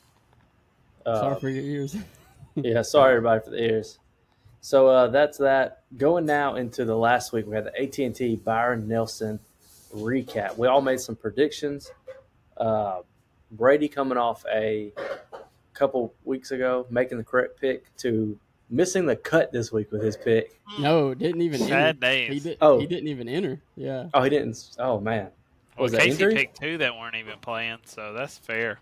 B: Uh,
C: Sorry for your ears. [LAUGHS]
B: yeah, sorry everybody for the ears. So uh, that's that. Going now into the last week, we had the AT and T Byron Nelson recap. We all made some predictions. Uh, Brady coming off a couple weeks ago, making the correct pick to missing the cut this week with his pick.
C: no, didn't even enter.
A: Sad
C: He, did,
B: Oh.
C: he didn't even enter. Yeah.
B: Oh, he didn't. Oh man.
A: Well,
B: Was that
A: Casey
B: injury?
A: picked two that weren't even playing, so that's fair.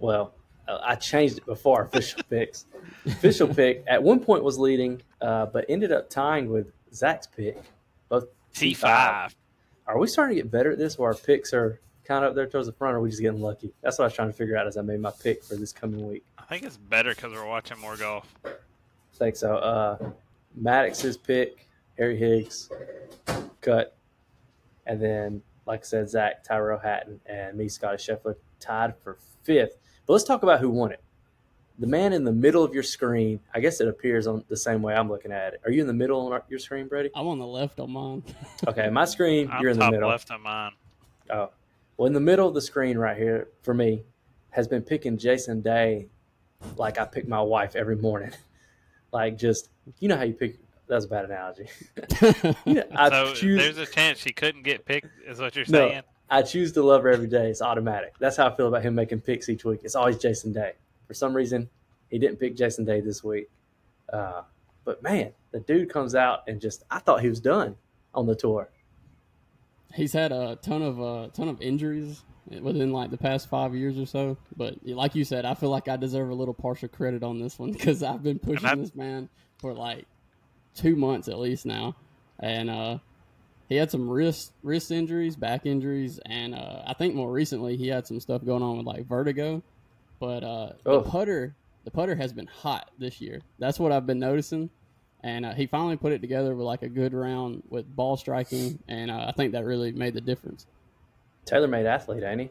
B: Well, uh, I changed it before our official [LAUGHS] picks. Official pick at one point was leading, uh, but ended up tying with Zach's pick. Both
A: T5.
B: Are we starting to get better at this where our picks are kind of up there towards the front, or are we just getting lucky? That's what I was trying to figure out as I made my pick for this coming week.
A: I think it's better because we're watching more golf.
B: I think so. Uh, Maddox's pick, Harry Higgs, cut. And then, like I said, Zach, Tyrrell Hatton, and me, Scotty Scheffler, tied for fifth. But let's talk about who won it. The man in the middle of your screen, I guess it appears on the same way I'm looking at it. Are you in the middle on your screen, Brady?
C: I'm on the left on mine.
B: Okay, my screen,
A: I'm
B: you're in the middle.
A: left on mine.
B: Oh, well, in the middle of the screen right here for me has been picking Jason Day like I pick my wife every morning. [LAUGHS] like just you know how you pick. That's a bad analogy. [LAUGHS] you know, I
A: so
B: choose.
A: there's a chance she couldn't get picked, is what you're saying.
B: No.
A: saying?
B: I choose to love her every day. It's automatic. That's how I feel about him making picks each week. It's always Jason Day. For some reason, he didn't pick Jason Day this week. Uh, but man, the dude comes out and just I thought he was done on the tour.
C: He's had a ton of uh, ton of injuries within like the past five years or so. But like you said, I feel like I deserve a little partial credit on this one [LAUGHS] because I've been pushing
A: I-
C: this man for like two months at least now, and uh, he had some wrist wrist injuries, back injuries, and uh, I think more recently he had some stuff going on with like vertigo. But uh,
B: Oh.
C: the putter, the putter has been hot this year. That's what I've been noticing. And uh, he finally put it together with like a good round with ball striking, and uh, I think that really made the difference.
B: TaylorMade athlete, ain't he?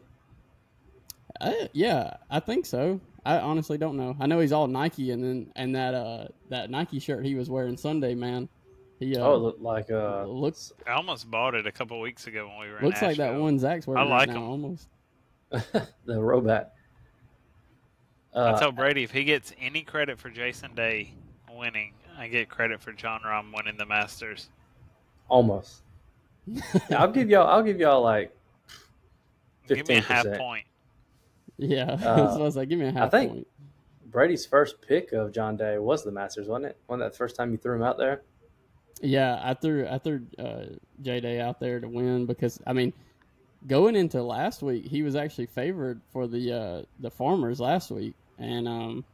C: Uh, yeah, I think so. I honestly don't know. I know he's all Nike, and then and that uh that Nike shirt he was wearing Sunday, man. He uh,
B: Oh, it looked like uh,
C: looks
A: I almost bought it a couple weeks ago when we were in
C: looks like that one Zach's wearing
A: I like
C: right now,
A: him.
C: almost. [LAUGHS]
B: the robot. Uh,
A: I tell Brady if he gets any credit for Jason Day winning, I get credit for Jon Rahm winning the Masters.
B: almost. [LAUGHS] I'll give y'all. I'll give y'all like
A: Give me a half point.
C: Yeah, [LAUGHS]
B: Uh,
C: that's what I was like. Give me a half I
B: think-
C: point.
B: Brady's first pick of John Day was the Masters, wasn't it? Wasn't that the first time you threw him out there?
C: Yeah, I threw I threw uh, J Day out there to win because I mean, going into last week, he was actually favored for the uh, the Farmers last week, and um,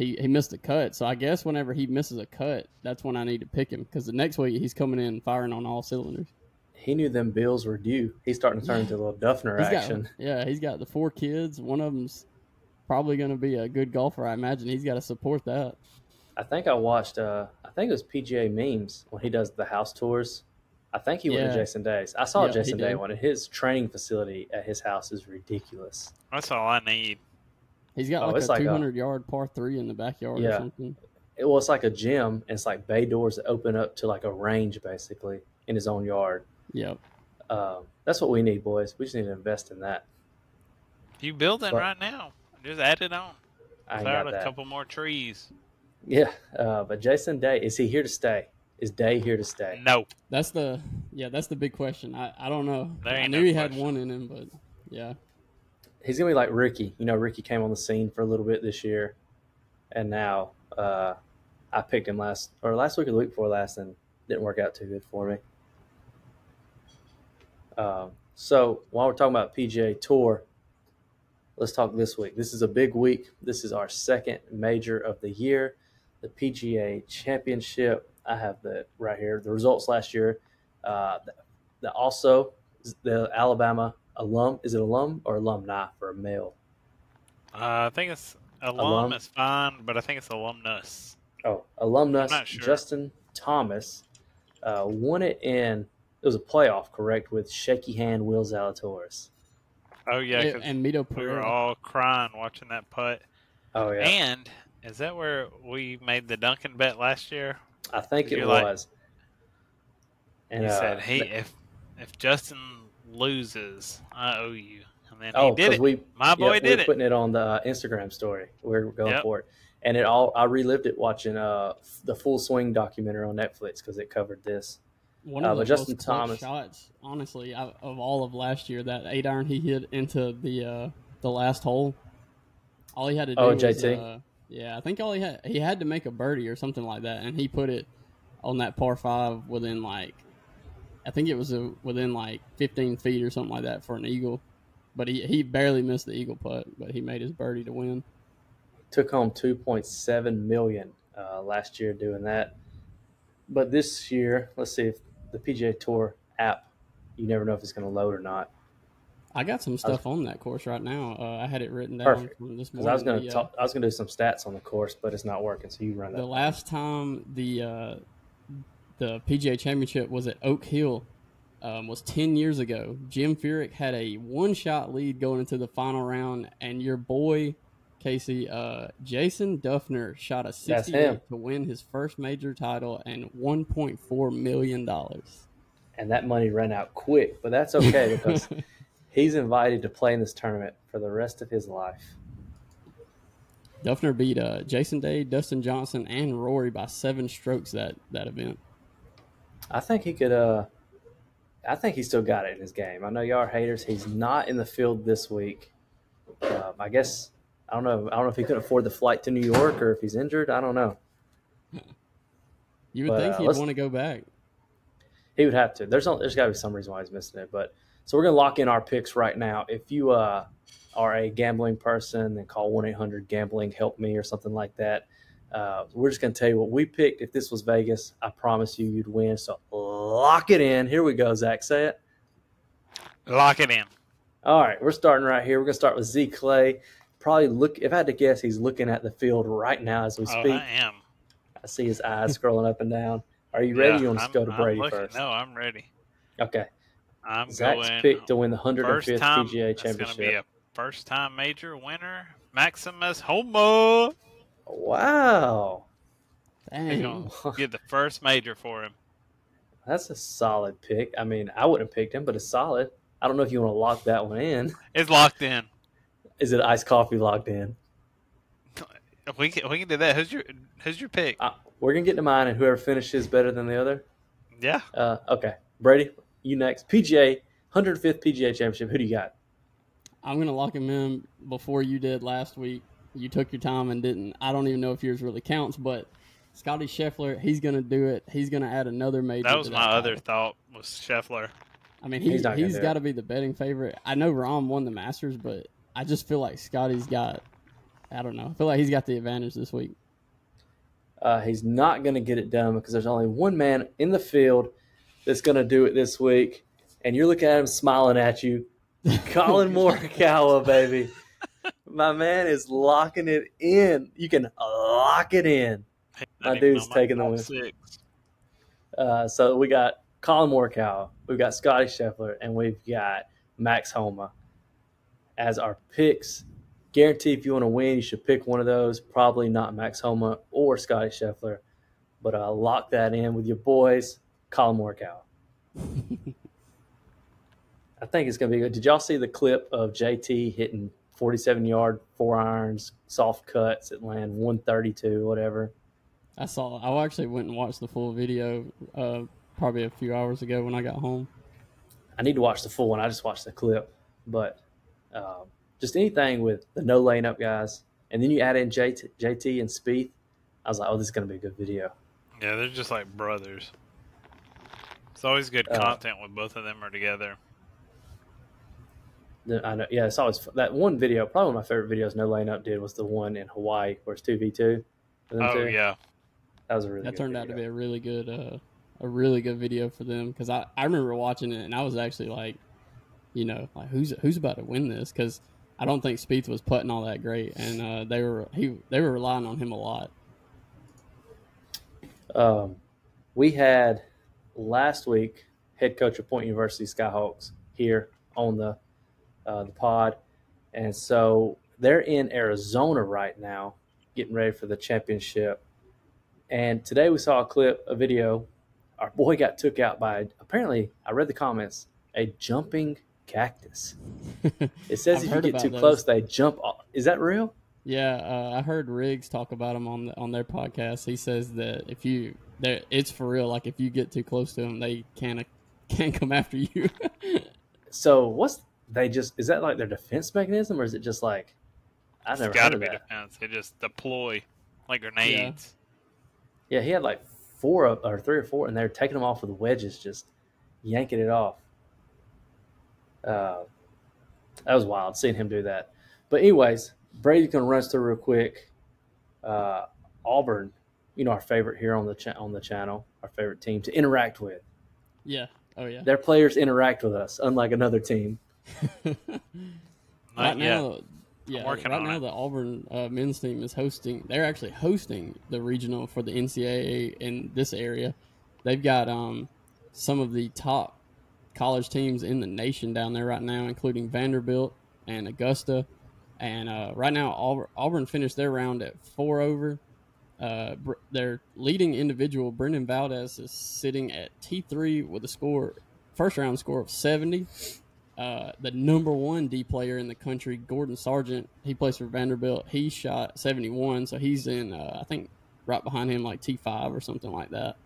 C: he he missed a cut. So I guess whenever he misses a cut, that's when I need to pick him because the next week he's coming in firing on all cylinders.
B: He knew them bills were due. He's starting to turn into a little Dufner
C: He's
B: action.
C: got [LAUGHS] yeah, he's got the four kids. One of them's probably going to be a good golfer. I imagine he's got to support that.
B: I think I watched. Uh, I think it was PGA memes when he does the house tours. I think he went to Jason Day's. I saw
C: Yeah,
B: Jason Day one, and his training facility at his house is ridiculous.
A: That's all I need.
C: He's got
B: Oh,
C: like
B: it's
C: a
B: like a-
C: 200 yard par three in the backyard or something.
B: it, well, it's like a gym. And it's like bay doors that open up to like a range, basically, in his own yard.
C: Yep.
B: Um, that's what we need, boys. We just need to invest in that.
A: You building
B: But-
A: right now? Just add it on.
B: I ain't
A: Start
B: got
A: a
B: that.
A: couple more trees.
B: Yeah, uh, but Jason Day is he here to stay? Is Day here to stay?
A: No,
C: That's the yeah. That's the big question. I, I don't know.
A: There
C: I knew
A: no
C: he had one in him, but yeah.
B: He's gonna be like Rickie. You know, Rickie came on the scene for a little bit this year, and now uh, I picked him last or last week or the week before last, and didn't work out too good for me. Um, so while we're talking about PGA Tour, let's talk this week. This is a big week. This is our second major of the year, the PGA Championship. I have the right here the results last year. Uh, the, the also the Alabama alum is it alum or alumni for a male?
A: uh, I think it's alum,
B: Alum?
A: is fine, but I think it's alumnus.
B: Oh, alumnus
A: sure.
B: Justin Thomas uh, won it in. It was a playoff, correct, with shaky hand Will Zalatoris.
A: Oh yeah,
C: Yeah,
A: 'cause
C: and Mito
A: we were
C: Pereira.
A: all crying watching that putt.
B: Oh yeah,
A: And is that where we made the Duncan bet last year?
B: I think it
A: you're like-
B: was. And
A: he
B: uh,
A: said, "Hey,
B: th-
A: if if Justin loses, I owe you." And then
B: oh,
A: he did
B: because
A: it.
B: we
A: My boy
B: yeah, we
A: did
B: were
A: it.
B: putting it on the uh, Instagram story. We're going
A: Yep.
B: for it, and it all. I relived it watching uh the Full Swing documentary on Netflix because it covered this.
C: One
B: Uh,
C: of
B: but
C: the
B: Justin
C: most clutch
B: Thomas-
C: shots, honestly, of of all of last year. That eight iron he hit into the uh, the last hole. All he had to do
B: Oh,
C: was,
B: JT?
C: uh, yeah, I think all he had he had to make a birdie or something like that, and he put it on that par five within like, I think it was a, within like 15 feet or something like that for an eagle. But he, he barely missed the eagle putt, but he made his birdie to win.
B: took home 2.7 million uh, last year doing that. But this year, let's see if the PGA Tour app, you never know if it's going to load or not.
C: I got some stuff on that course right now. Uh, I had it written down
B: Perfect.
C: from this morning.
B: I was going to
C: uh,
B: I was going to do some stats on the course, but it's not working. So you run it.
C: the
B: that.
C: last time the uh, the PGA Championship was at Oak Hill um, was ten years ago. Jim Furyk had a one shot lead going into the final round, and your boy Casey uh, Jason Dufner shot a
B: That's
C: sixty to win his first major title and one point four million dollars.
B: and that money ran out quick, but that's okay [LAUGHS] because he's invited to play in this tournament for the rest of his life.
C: Dufner beat uh, Jason Day, Dustin Johnson, and Rory by seven strokes that that event.
B: I think he could. uh I think he still got it in his game. I know y'all are haters. He's not in the field this week. Um, I guess I don't know. I don't know if he could afford the flight to New York or if he's injured. I don't know. [LAUGHS]
C: You would
B: But,
C: think
B: uh,
C: he'd want to go back.
B: He would have to. There's no, there's got to be some reason why he's missing it. But so we're gonna lock in our picks right now. If you uh, are a gambling person, then call one eight hundred gambling help me or something like that. Uh, we're just gonna tell you what we picked. If this was Vegas, I promise you you'd win. So lock it in. Here we go, Zach. Say it.
A: Lock it in.
B: All right, we're starting right here. We're gonna start with Z Clay. Probably look. If I had to guess, he's looking at the field right now as we
A: Oh,
B: speak.
A: I am.
B: I see his eyes scrolling up and down. Are you ready?
A: Yeah,
B: you want to
A: I'm-
B: go to Brady first?
A: No, I'm ready.
B: Okay.
A: I'm
B: Zach's
A: going
B: pick to win the 105th
A: time.
B: PGA Championship.
A: That's going to be a first time major winner, Maximus Homa.
B: Wow,
A: They're
C: Dang.
A: gonna [LAUGHS] get the first major for him.
B: that's a solid pick. I mean, I wouldn't have picked him, but it's solid. I don't know if you want to lock that one in.
A: It's locked in.
B: Is it iced coffee locked in? [LAUGHS]
A: We can, we can do that. Who's your Who's your pick?
B: Uh, we're gonna get to mine, and whoever finishes better than the other.
A: Yeah,
B: Uh, okay, Brady, you next. PGA 105th PGA Championship. Who do you got?
C: I'm gonna lock him in before you did last week. You took your time and didn't. I don't even know if yours really counts, but Scotty Scheffler, he's gonna do it. He's gonna add another major.
A: that was
C: to
A: my other
C: title.
A: thought. Was Scheffler?
C: I mean, he,
B: He's not gonna
C: he's
B: do it.
C: got to be the betting favorite. I know Rahm won the Masters, but I just feel like Scotty's got. I don't know. I feel like he's got the advantage this week.
B: Uh, he's not going to get it done because there's only one man in the field that's going to do it this week, and you're looking at him smiling at you. [LAUGHS] Collin [LAUGHS] Morikawa, baby. My man is locking it in. You can lock it in. My dude's
A: on
B: taking the win.
A: Six.
B: Uh, so we got Collin Morikawa, we've got Scotty Scheffler, and we've got Max Homa as our picks guarantee if you want to win, you should pick one of those. Probably not Max Homa or Scotty Scheffler, but uh, lock that in with your boys. Collin Morikawa. [LAUGHS] I think it's going to be good. Did y'all see the clip of JT hitting 47 yard four irons, soft cuts that land 132, whatever?
C: I saw. I actually went and watched the full video uh, probably a few hours ago when I got home.
B: I need to watch the full one. I just watched the clip, but um, just anything with the No Laying Up guys, and then you add in JT, JT and Spieth. I was like, oh, this is going to be a good video.
A: Yeah, they're just like brothers. It's always good
B: Uh,
A: content when both of them are together.
B: The- I know, yeah, it's always that one video. Probably one of my favorite videos No Laying Up did was the one in Hawaii where it's two v two.
A: Oh yeah,
B: that was a really
C: that
B: good
C: turned out to be a really good, uh, a really good video for them because I, I remember watching it and I was actually like, you know, like who's who's about to win this because I don't think Spieth was putting all that great and uh, they were he they were relying on him a lot.
B: Um, we had last week head coach of Point University Skyhawks here on the uh, the pod, and so they're in Arizona right now, getting ready for the championship. And today we saw a clip, a video. Our boy got took out by apparently I read the comments a jumping cactus. [LAUGHS] It says if you get too
C: those.
B: close, they jump off. Is that real?
C: Yeah, uh, I heard Riggs talk about them on the, on their podcast. He says that if you, it's for real. Like if you get too close to them, they can't [LAUGHS] can't come after you. [LAUGHS]
B: So what's they just is that like their defense mechanism or is it just like I've never
A: it's got
B: heard
A: to
B: of
A: be
B: that.
A: defense. They just deploy like grenades.
B: Yeah, he had like four of, or three or four, and they're taking them off with wedges, just yanking it off. Uh, that was wild seeing him do that. But anyways, Brady's gonna run us through real quick. Uh, Auburn, you know our favorite here on the cha- on the channel, our favorite team to interact with.
C: yeah. Oh yeah.
B: Their players interact with us, unlike another team.
A: Not [LAUGHS]
C: right
A: yet.
C: now, yeah, right now
A: it.
C: the Auburn uh, men's team is hosting. They're actually hosting the regional for the NCAA in this area. They've got um, some of the top college teams in the nation down there right now, including Vanderbilt and Augusta. And uh, right now, Auburn, Auburn finished their round at four over. Uh, Br- their leading individual, Brendan Valdes, is sitting at T3 with a score, first round score of 70 uh, the number one D player in the country, Gordon Sargent. He plays for Vanderbilt. He shot 71, so he's in, uh, I think, right behind him, like T5 or something like that.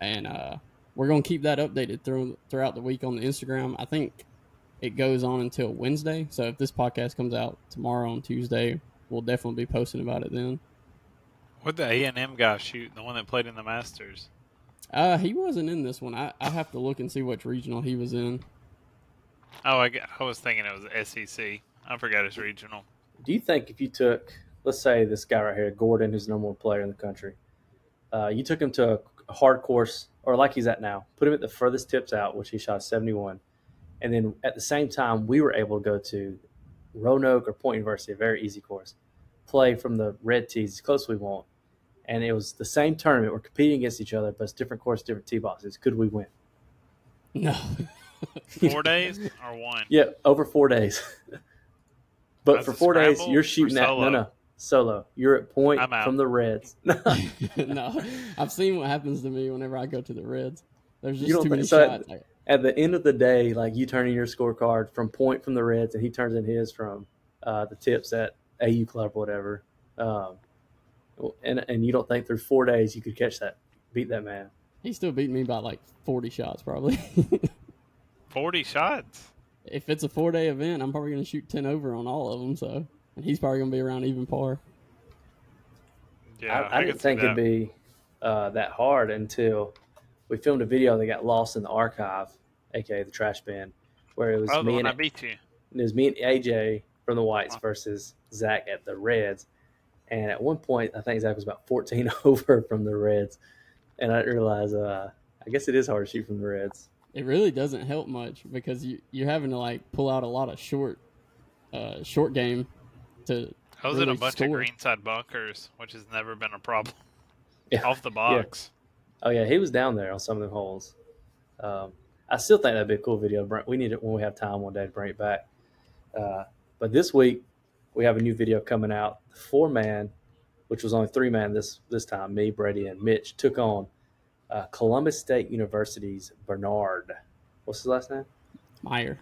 C: And uh, we're going to keep that updated through, throughout the week on the Instagram. I think it goes on until Wednesday. So if this podcast comes out tomorrow on Tuesday, we'll definitely be posting about it then.
A: What the A and M guy shoot? The one that played in the Masters.
C: Uh, he wasn't in this one. I, I have to look and see which regional he was in.
A: Oh, I, I was thinking it was SEC. I forgot it's regional.
B: Do you think if you took, let's say this guy right here, Gordon, who's the number one player in the country, uh, you took him to a hard course, or like he's at now, put him at the furthest tips out, which he shot 71, and then at the same time, we were able to go to Roanoke or Point University, a very easy course, play from the red tees as close as we want, and it was the same tournament. We're competing against each other, but it's different course, different tee boxes. Could we win?
C: No. [LAUGHS] [LAUGHS]
A: Four days or one?
B: Yeah, over four days. [LAUGHS] but
A: That's
B: for four days, you're shooting at no,
A: solo?
B: no, solo. You're at point
A: I'm out.
B: from the Reds. [LAUGHS]
C: no, I've seen what happens to me whenever I go to the Reds. There's
B: You
C: just
B: don't
C: too many
B: so-
C: shots. Like,
B: at the end of the day, like you turn in your scorecard from point from the Reds, and he turns in his from uh, the tips at AU Club or whatever. Um, and and you don't think through four days you could catch that, beat that man.
C: he still beat me by like 40 shots, probably.
A: Forty shots.
C: if it's a four day event, I'm probably going to shoot 10 over on all of them. So, and he's probably going to be around even par.
A: Yeah,
B: I, I,
A: could
B: didn't
A: see
B: think it'd be uh, that hard until we filmed a video that got lost in the archive, aka the trash bin, where it was
A: Oh, the
B: me
A: one
B: and
A: I beat you.
B: it was me and AJ from the Whites
A: Wow.
B: versus Zach at the Reds. And at one point, I think Zach was about 14 [LAUGHS] over from the Reds. And I didn't realize, uh, I guess it is hard to shoot from the Reds.
C: It really doesn't help much because you, you're having to like pull out a lot of short, uh, short game to.
A: I was in a bunch
C: score.
A: of greenside bunkers, which has never been a problem. [LAUGHS]
B: Yeah.
A: Off the box.
B: Oh, yeah, he was down there on some of the holes. Um, I still think that'd be a cool video. to bring- We need it when we have time one day to bring it back. Uh, but this week, we have a new video coming out. The four man, which was only three man this this time, me, Brady, and Mitch took on uh, Columbus State University's Bernard. What's his last name?
C: Meyer.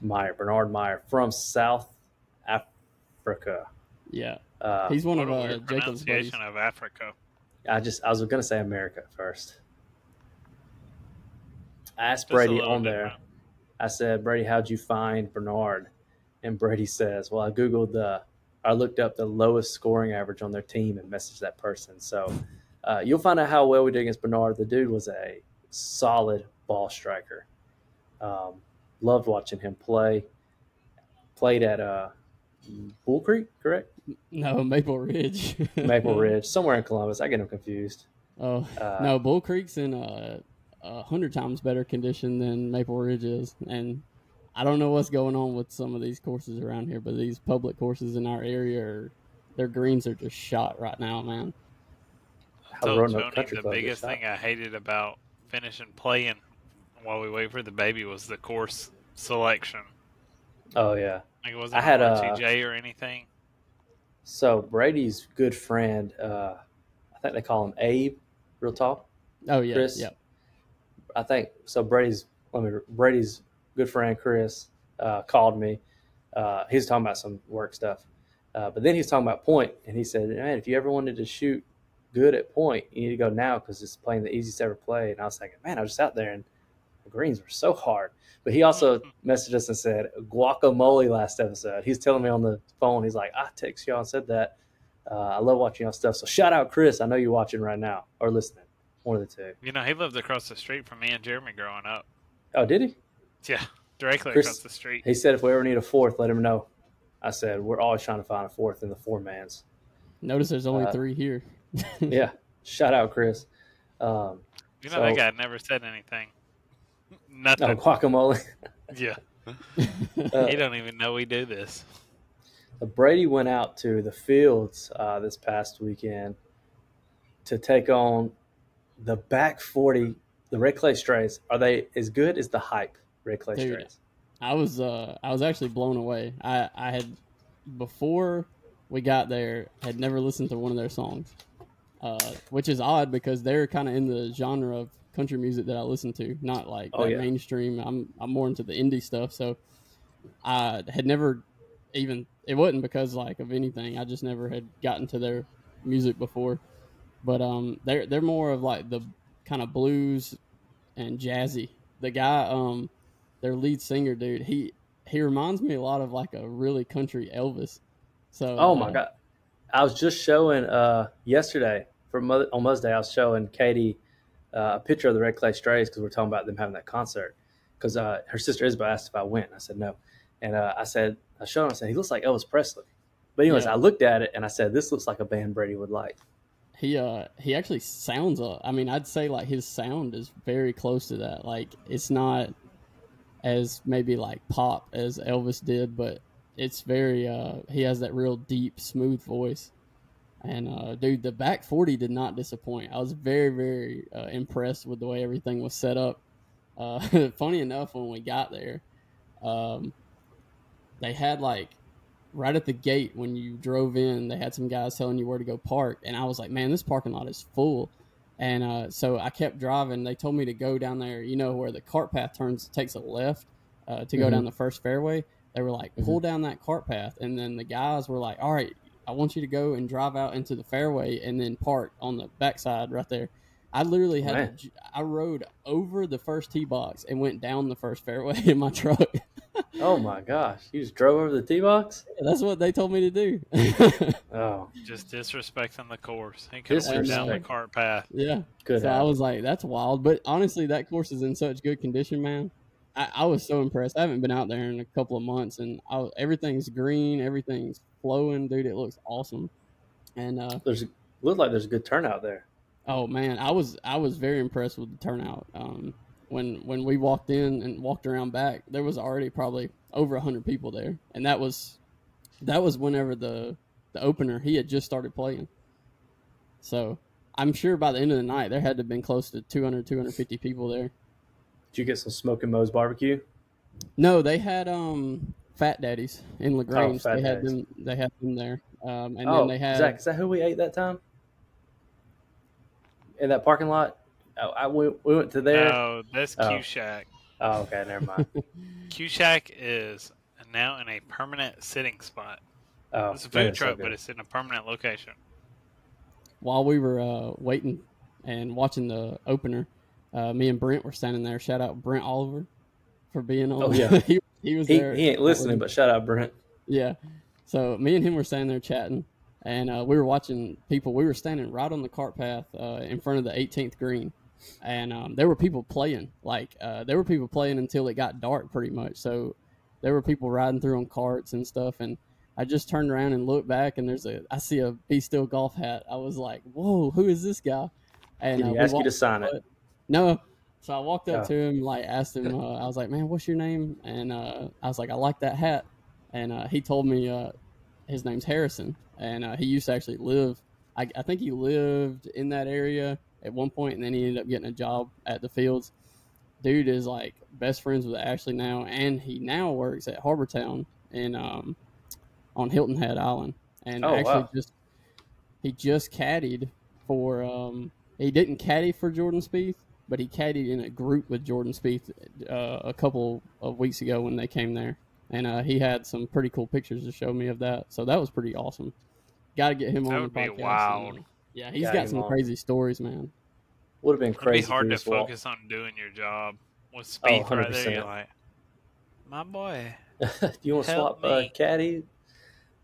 B: Meyer. Bernard Meyer from South Africa.
C: Yeah,
B: Uh,
C: he's one of
A: a
C: uh, Jacob's buddies.
A: pronunciation of Africa.
B: I just I was gonna say America first. I asked
A: Just
B: Brady on there.
A: different.
B: I said, Brady, how'd you find Bernard? And Brady says, Well, I googled the, I looked up the lowest scoring average on their team and messaged that person. So uh, you'll find out how well we did against Bernard. The dude was a solid ball striker. Um, loved watching him play. Played at uh, Bull Creek, correct? [LAUGHS]
C: No, Maple Ridge. [LAUGHS]
B: Maple Ridge, somewhere in Columbus. I get him confused.
C: Oh
B: Uh,
C: no, Bull Creek's in a, a hundred times better condition than Maple Ridge is, and I don't know what's going on with some of these courses around here, but these public courses in our area are their greens are just shot right now, man.
B: How
A: told
B: Roanoke
A: Tony
B: Country
A: the
B: Club
A: biggest
B: is
A: thing I hated about finishing playing while we wait for the baby was the course selection.
B: Oh yeah.
A: Like it wasn't
B: I had,
A: on
B: uh,
A: RTJ or anything.
B: So Brady's good friend, uh, I think they call him Abe, real talk.
C: Oh yeah,
B: Chris?
C: yeah.
B: I think so. Brady's let me Brady's good friend Chris uh, called me. Uh, he was talking about some work stuff, uh, but then he was talking about point, and he said, "Man, if you ever wanted to shoot good at point, you need to go now because it's playing the easiest ever play. And I was thinking, man, I was just out there and the greens were so hard. But he also messaged us and said guacamole last episode. He's telling me on the phone, he's like, I text y'all and said that. Uh, I love watching y'all stuff. So shout out Chris. I know you're watching right now or listening. One of the two.
A: You know, he lived across the street from me and Jeremy growing up.
B: Oh, did he?
A: Yeah, directly
B: Chris-
A: across the street.
B: He said if we ever need a fourth, let him know. I said we're always trying to find a fourth in the four mans.
C: Notice there's only
B: Uh,
C: three here. [LAUGHS]
B: Yeah, shout out Chris. Um,
A: You know, that guy never said anything.
B: oh,
A: Nothing.
B: guacamole. [LAUGHS]
A: Yeah. [LAUGHS]
B: Uh,
A: he don't even know we do this.
B: Brady went out to the fields uh, this past weekend to take on the back forty. The Red Clay Strays are they as good as the hype Red Clay
C: Dude.
B: Strays?
C: I was uh I was actually blown away. I I had before we got there had never listened to one of their songs, uh, which is odd because they're kind of in the genre of country music that I listen to, not like
B: Oh, yeah.
C: mainstream. I'm I'm more into the indie stuff, so I had never even it wasn't because like of anything. I just never had gotten to their music before, but um they're they're more of like the kind of blues and jazzy. The guy um their lead singer dude he he reminds me a lot of like a really country elvis so
B: Oh my
C: uh,
B: god! I was just showing uh, yesterday for Mother, on Mother's Day. I was showing Katie uh, a picture of the Red Clay Strays because we are talking about them having that concert. Because uh, her sister Isabel asked if I went. I said no, and uh, I said I showed him. I said he looks like Elvis Presley. But anyways,
C: Yeah.
B: I looked at it and I said this looks like a band Brady would like.
C: he uh he actually sounds uh, i mean i'd say like his sound is very close to that like it's not as maybe like pop as elvis did but it's very uh he has that real deep smooth voice and uh dude the back 40 did not disappoint i was very very uh, impressed with the way everything was set up uh [LAUGHS] funny enough when we got there um they had like right at the gate when you drove in, they had some guys telling you where to go park, and I was like, man, this parking lot is full. And uh, so I kept driving. They told me to go down there, you know, where the cart path turns, takes a left uh, to go
B: Mhm.
C: down the first fairway. They were like, pull down that cart path. And then the guys were like, all right, I want you to go and drive out into the fairway and then park on the backside right there. I literally had,
B: Man.
C: to, I rode over the first tee box and went down the first fairway [LAUGHS] in my truck.
B: Oh my gosh! You just drove over the tee box.
C: That's what they told me to do. [LAUGHS]
B: Oh,
A: Just disrespecting the course. He could have went down the cart path.
C: yeah.
B: good.
C: so I was like, that's wild. But honestly, that course is in such good condition, man. I, I was so impressed. I haven't been out there in a couple of months, and I, everything's green, everything's flowing, dude. It looks awesome. And uh,
B: There's looked like there's a good turnout there.
C: oh man, I was I was very impressed with the turnout. Um, when when we walked in and walked around back, there was already probably over hundred people there, and that was that was whenever the the opener he had just started playing. So I'm sure by the end of the night there had to have been close to 200 250 people there.
B: Did you get some smoking Moe's barbecue?
C: No, they had um Fat Daddies in Lagrange.
B: Fat
C: they had
B: Daddies.
C: them. They had them there, um, and
B: oh,
C: then they had
B: Zach, is that who we ate that time? In that parking lot? Oh, I, we, we went to there.
A: No, that's
B: Oh.
A: Q Shack.
B: Oh, okay, never mind. [LAUGHS]
A: Q Shack is now in a permanent sitting spot.
B: Oh,
A: It's a food
B: so
A: truck,
B: good.
A: but it's in a permanent location.
C: while we were uh, waiting and watching the opener. Uh, me and Brent were standing there. Shout out Brent Oliver for being on.
B: Oh, yeah. [LAUGHS]
C: he, he was
B: he,
C: there.
B: he ain't listening, but shout out Brent.
C: Yeah. So me and him were standing there chatting, and uh, we were watching people. We were standing right on the cart path uh, in front of the 18th green, and um, there were people playing. Like uh, there were people playing until it got dark, pretty much. So there were people riding through on carts and stuff. And I just turned around and looked back, and there's a I see a Be Still golf hat. I was like, "Whoa, who is this guy?" And
B: Did
C: uh,
B: he
C: we
B: ask you to sign it?
C: no. So I walked up
B: Oh.
C: to him, like asked him. Uh, I was like, "Man, what's your name?" And uh, I was like, "I like that hat." And uh, he told me uh, his name's Harrison, and uh, he used to actually live. I, I think he lived in that area at one point, and then he ended up getting a job at the fields. Dude is like best friends with Ashley now, and he now works at Harbour Town in um, on Hilton Head Island, and
B: Oh,
C: actually
B: wow.
C: just he just caddied for um, he didn't caddy for Jordan Spieth, but he caddied in a group with Jordan Spieth uh, a couple of weeks ago when they came there, and uh, he had some pretty cool pictures to show me of that. So that was pretty awesome. Got to get him
A: That
C: on
A: would
C: the
A: be
C: podcast.
A: wild.
C: and, yeah, he's
B: Got
C: got some
B: on.
C: crazy stories, man.
B: Would have been
A: It'd
B: crazy.
A: be hard to
B: you
A: focus on doing your job with
B: Oh,
A: Spieth right there.
B: 100%.
A: Like, my boy. [LAUGHS]
B: Do you want to swap uh,
A: me.
B: caddy?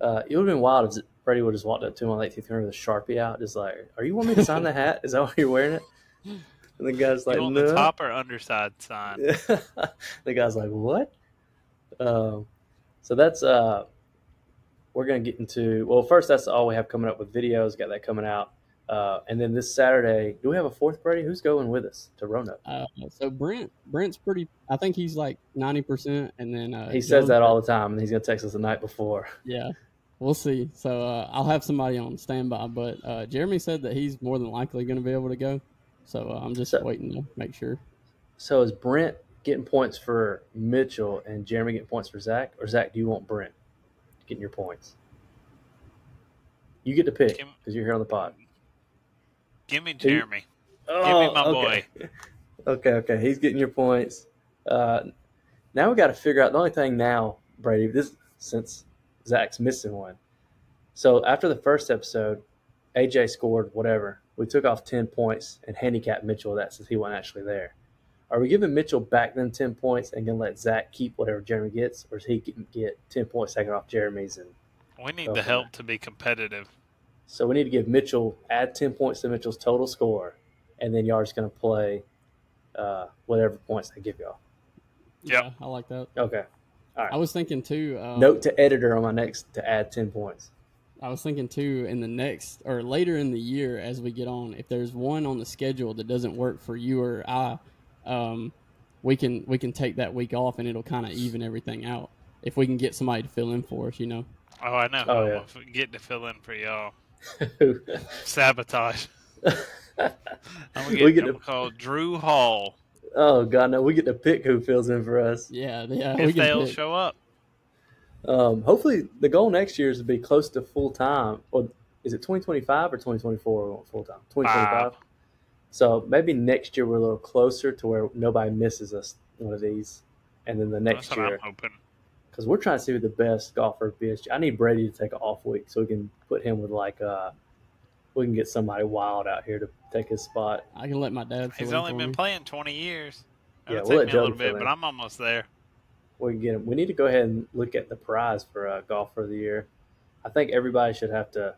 B: Uh, it would have been wild if Freddie would have just walked up to him on the 18th green with a sharpie out, just like, "Are you want me to sign the hat? Is that why you're wearing it?" [LAUGHS] And the guy's like,
A: you want
B: "No."
A: the top or underside sign? [LAUGHS]
B: the guy's like, "What?" Um, so that's uh, we're gonna get into. Well, first, that's all we have coming up with videos. Got that coming out, uh, and then this Saturday, do we have a fourth Brady? Who's going with us to Roanoke?
C: Uh, so Brent, Brent's pretty. I think he's like ninety percent, and then uh,
B: He says
C: Joe-
B: that all the time, and he's gonna text us the night before. [LAUGHS]
C: Yeah, we'll see. So uh, I'll have somebody on standby, but uh, Jeremy said that he's more than likely going to be able to go. So uh, I'm just
B: So-
C: waiting to make sure.
B: So is Brent getting points for Mitchell and Jeremy getting points for Zach, or Zach, do you want Brent getting your points? You get to pick because you're here on the pod.
A: Give me
B: Do you-
A: Jeremy. Give me my
B: okay. [LAUGHS] Okay, okay, he's getting your points. Uh, now we got to figure out the only thing now, Brady. This since Zach's missing one. So after the first episode, AJ scored whatever. We took off ten points and handicapped Mitchell that since he wasn't actually there. Are we giving Mitchell back them ten points and gonna let Zach keep whatever Jeremy gets, or is he getting get ten points taken off Jeremy's? And
A: We need the
B: from
A: help to be competitive.
B: so we need to give Mitchell add ten points to Mitchell's total score, and then y'all are just gonna play uh, whatever points they give y'all.
A: Yep.
C: Yeah, I like that.
B: Okay.
C: I was thinking too. Um,
B: Note to editor on my next to add ten points.
C: I was thinking too in the next or later in the year as we get on, if there's one on the schedule that doesn't work for you or I, um, we can we can take that week off and it'll kind of even everything out. If we can get somebody to fill in for us, you know.
A: Oh, I know.
B: Oh,
A: I'm
B: yeah.
A: gonna get to fill in for y'all. [LAUGHS] Sabotage. [LAUGHS] I'm gonna get,
B: We get to-
A: call Drew Hall
B: oh god, no, we get to pick who fills in for us.
C: Yeah, yeah. we
A: if
C: can
A: they'll
C: pick.
A: show up.
B: Um, hopefully, the goal next year is to be close to full time. Or is it twenty twenty five or twenty twenty four? Full time. Twenty twenty five.
A: Five.
B: So maybe next year we're a little closer to where nobody misses us one of these, and then the next
A: That's
B: year
A: I'm hoping.
B: because we're trying to see who the best golfer at BSG. I need Brady to take an off week so we can put him with like uh, we can get somebody wild out here to take his spot.
C: I can let my dad. Fill
A: He's
C: in
A: only been
C: me.
A: playing 20 years.
B: Yeah,
A: It'll
B: we'll let
A: take me a little bit, but. I'm almost there.
B: We can get him. We need to go ahead and look at the prize for uh, golfer of the year. I think everybody should have to.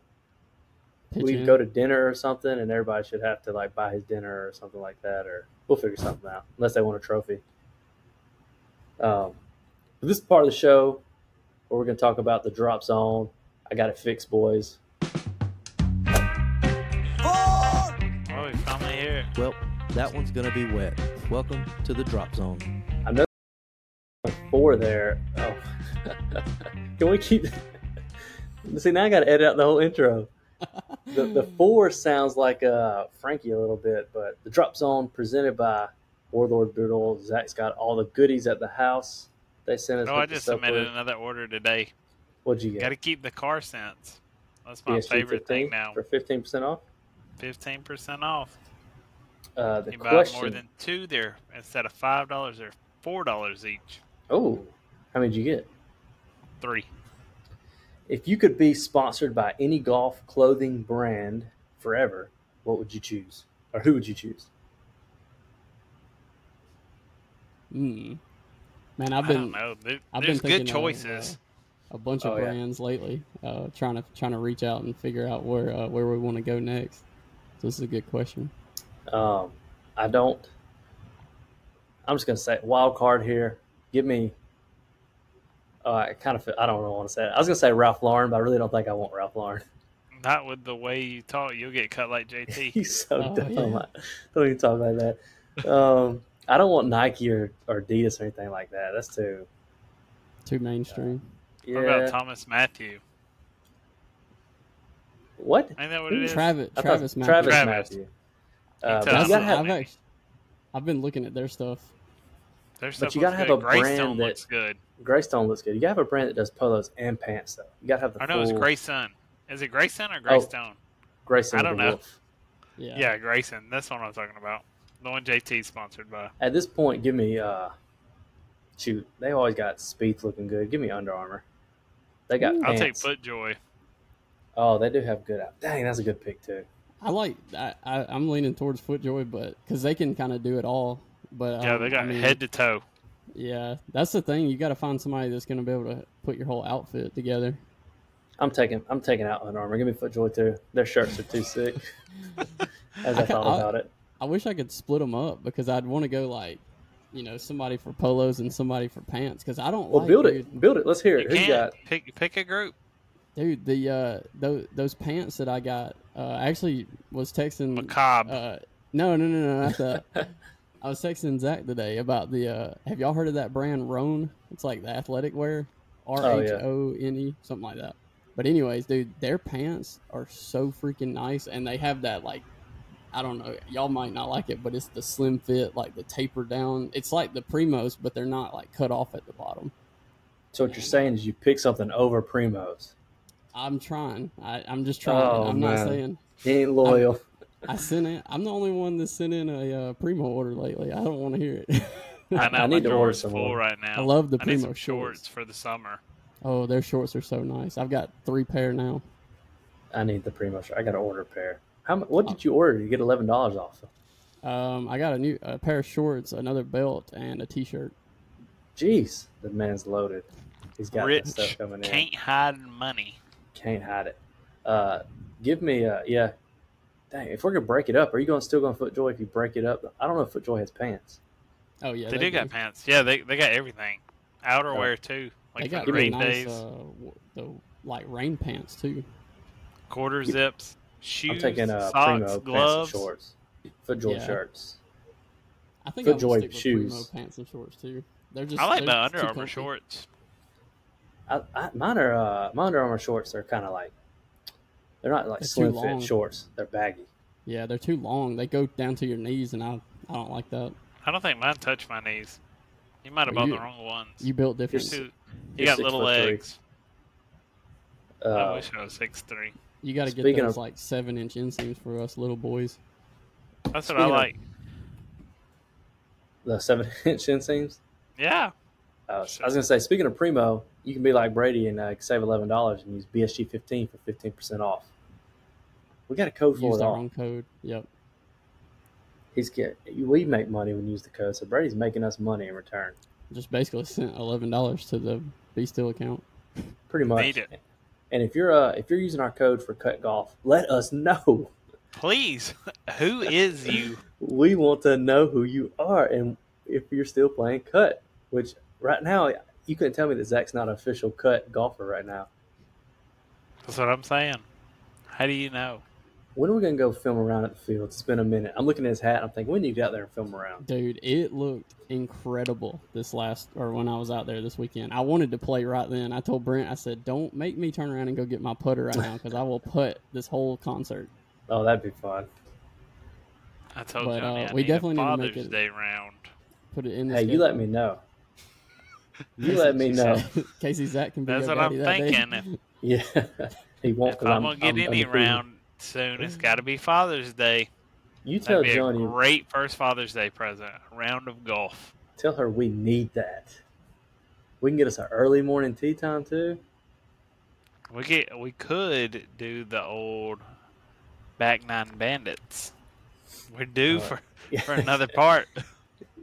C: Pitch
B: we go to dinner or something, and everybody should have to like buy his dinner or something like that, or we'll figure something out. Unless they want a trophy. Um, this is part of the show where we're going to talk about the drop zone. I got it fixed, boys.
A: Oh, we finally here.
E: Well, that one's gonna be wet. Welcome to the drop zone.
B: Four there. Oh, [LAUGHS] can we keep? See, now I got to edit out the whole intro. The the four sounds like uh, Frankie a little bit, but the drop zone presented by Warlord Brutal. Zach's got all the goodies at the house. They sent us.
A: Oh, I just submitted
B: with-
A: another order today.
B: What'd you get?
A: Got to keep the car scents. That's my
B: PSG
A: favorite
B: 15
A: thing now.
B: for fifteen percent off.
A: Fifteen percent off.
B: Uh, the
A: You buy more than two there instead of five dollars or four dollars each.
B: Oh, how many did you get?
A: Three.
B: If you could be sponsored by any golf clothing brand forever, what would you choose, or who would you choose?
C: Mm. Man, I've
A: I
C: been
A: don't know. There-
C: I've
A: there's
C: been
A: good choices.
C: a bunch of
B: Oh, yeah.
C: brands lately, uh, trying to trying to reach out and figure out where uh, where we want to go next. So this is a good question.
B: Um, I don't. I'm just gonna say wild card here. Give me. Uh, I kind of. I don't really want to say it. I was gonna say Ralph Lauren, but I really don't think I want Ralph Lauren.
A: Not with the way you talk, you'll get cut like JT. [LAUGHS]
B: He's so
C: Oh,
B: dumb.
C: yeah. [LAUGHS]
B: Don't even talk like that. Um, I don't want Nike or, or Adidas or anything like that. That's too.
C: Too mainstream.
B: Yeah.
A: What about Thomas Matthew?
B: what?
A: Ain't that what it is?
C: Travis
B: I thought
C: Travis Matthew.
B: Travis
A: Travis.
B: Matthew. Uh,
A: tells
B: but you
C: I've,
B: gotta
A: us
B: have.
C: I've actually, I've been looking at their stuff.
A: Their stuff
B: you gotta have
A: good.
B: a brand
A: Greystone
B: that-
A: looks good.
B: Greystone looks good. You gotta have a brand that does polos and pants though. You gotta have the
A: I know it's
B: full
A: Greyson. Is it Greyson or
B: Oh.
A: Greystone?
B: Greyson.
A: I don't know.
B: wolf.
C: Yeah.
A: yeah. Greyson. That's what I'm talking about. The one JT sponsored by.
B: At this point, give me uh, shoot. They always got Spieth looking good. Give me Under Armour. They got.
A: I'll take. Footjoy.
B: Oh, they do have good out. Dang, that's a good pick too.
C: I like. I, I I'm leaning towards FootJoy, but because they can kind of do it all. But
A: Yeah,
C: um,
A: they got
C: I mean,
A: head to toe.
C: Yeah, that's the thing. You got to find somebody that's going to be able to put your whole outfit together.
B: I'm taking. I'm taking out Under Armour. Give me Footjoy too. Their shirts are too sick. [LAUGHS] As I,
C: I
B: thought
C: I-
B: about it.
C: I wish I could split them up because I'd want to go like, you know, somebody for polos and somebody for pants. Because I don't
B: Well,
C: like,
B: build
C: dude,
B: it. Build it. Let's hear it. Who you
A: can't
B: got?
A: pick pick a group.
C: dude. The uh, those those pants that I got, uh, actually was texting.
A: Macabre.
C: Uh, no, no, no, no, not that. [LAUGHS] I was texting Zach today about the. Uh, have y'all heard of that brand Rhone? It's like the athletic wear, R
B: Oh,
C: H
B: yeah.
C: O N E, something like that. But anyways, dude, their pants are so freaking nice, and they have that like, I don't know, y'all might not like it, but it's the slim fit, like the taper down. It's like the Primos, but they're not like cut off at the bottom.
B: So what you're saying is you pick something over Primos.
C: I'm trying. I, I'm just trying.
B: Oh,
C: I'm
B: man.
C: not saying.
B: He ain't loyal.
C: I sent it. I'm the only one that sent in a uh, Primo order lately. I don't want to hear it. [LAUGHS]
A: I know
B: I
A: my
B: need to order
A: drawer's
B: some
A: full
B: more.
A: right now.
C: I love the
A: I need
C: Primo
A: some
C: shorts.
A: shorts for the summer.
C: Oh, their shorts are so nice. I've got three pair now.
B: I need the Primo shirt. I got to order a pair. How? What did you order to get eleven dollars off?
C: Um, I got a new a pair of shorts, another belt, and a T-shirt.
B: Jeez, the man's loaded. He's got
A: Rich
B: stuff coming in.
A: can't hide money.
B: Can't hide it. Uh, give me a yeah. Dang, if we're gonna break it up, are you going to still going Footjoy if you break it up? I don't know if Footjoy has pants.
C: Oh yeah,
A: they, do got pants. Yeah, they they got everything. Outerwear too.
C: They
A: Like
C: got
A: the
C: really
A: rain
C: nice,
A: days.
C: uh, the like rain pants too.
A: Quarter zips. Shoes.
B: I'm taking uh,
A: socks,
B: Primo pants and
A: gloves.
B: shorts. Footjoy
C: Yeah.
B: shirts.
C: I think I'm
B: FootJoy
C: gonna stick with
B: shoes.
C: Primo pants and shorts too. They're just
A: I like
C: they're
A: my Under Armour
C: comfy.
A: shorts.
B: I, I, mine are uh, my Under Armour shorts. They're kind of like they're not like
C: They're
B: slim fit shorts. They're baggy.
C: Yeah, they're too long. They go down to your knees, and I I don't like that.
A: I don't think mine touch my knees. You might have
C: Well,
A: bought
C: you-
A: the wrong ones.
C: You built
A: You're
C: different.
A: too,
B: You're
A: got little
B: foot three.
A: legs. I
B: Uh,
A: wish I was six three.
C: You got to get those
B: of-
C: like seven inch inseams for us little boys.
A: That's what
B: Speaking
A: I like.
B: the seven [LAUGHS] inch inseams.
A: Yeah.
B: Uh, I was gonna say, speaking of Primo, you can be like Brady and uh, save eleven dollars and use BSG fifteen for fifteen percent off. We got a code for
C: Use
B: it
C: our
B: all.
C: own code. Yep.
B: He's get we make money when you use the code, so Brady's making us money in return,
C: Just basically sent eleven dollars to the Be Still account.
B: pretty much.
A: Need it.
B: And if you're uh if you're using our code for Cut Golf, let us know.
A: Please. [LAUGHS] Who is you?
B: We want to know who you are and if you're still playing Cut. Which right now you couldn't tell me that Zach's not an official Cut golfer right now.
A: That's what I'm saying. How do you know?
B: When are we gonna go film around at the field? It's been a minute. I'm looking at his hat. And I'm thinking, when do you get out there and film around?
C: Dude, it looked incredible this last or when I was out there this weekend. I wanted to play right then. I told Brent, I said, "Don't make me turn around and go get my putter right now because I will put this whole concert."
B: Oh, that'd be fun.
A: I told
C: But,
A: Johnny
C: uh,
A: I
C: we
A: need
C: definitely
A: a
C: need to make
A: Father's
C: it-
A: Day round.
C: Put it in. The
B: Hey, you let me know. You let me know. [LAUGHS]
C: Casey Zach can be
A: That's
C: your
A: what I'm
C: daddy that day.
A: thinking. [LAUGHS]
B: Yeah, he won't.
A: If
B: 'cause
A: I'm, gonna get any
B: undefeated.
A: round soon, it's got to be Father's Day.
B: You tell
A: That'd be
B: Johnny.
A: a great first Father's Day present. A round of golf.
B: Tell her we need that. We can get us an early morning tee time too.
A: We get we could do the old back nine bandits. We're due
B: Uh,
A: for for another part. [LAUGHS]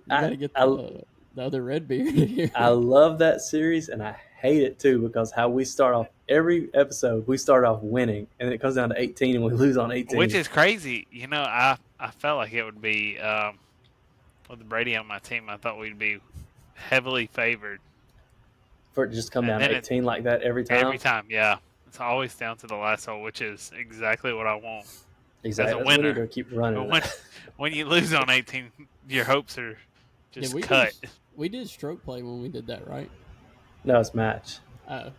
C: You
B: I-
C: gotta get
B: I-
C: the, the other red beard here.
B: I love that series and I hate it too because how we start off every episode, we start off winning and it comes down to 18 and we lose on 18.
A: Which is crazy. You know, I I felt like it would be um, with Brady on my team. I thought we'd be heavily favored
B: for it to just come down
A: then
B: to
A: it-
B: 18 like that every time.
A: every time. Yeah, it's always down to the last hole, which is exactly what I want.
B: exactly.
A: as a
B: when we
A: winner.
B: need to keep running.
A: When when you lose on 18, your hopes are just
C: we
A: cut.
C: Did, we did stroke play when we did that, right?
B: no, it's match.
C: Oh, okay.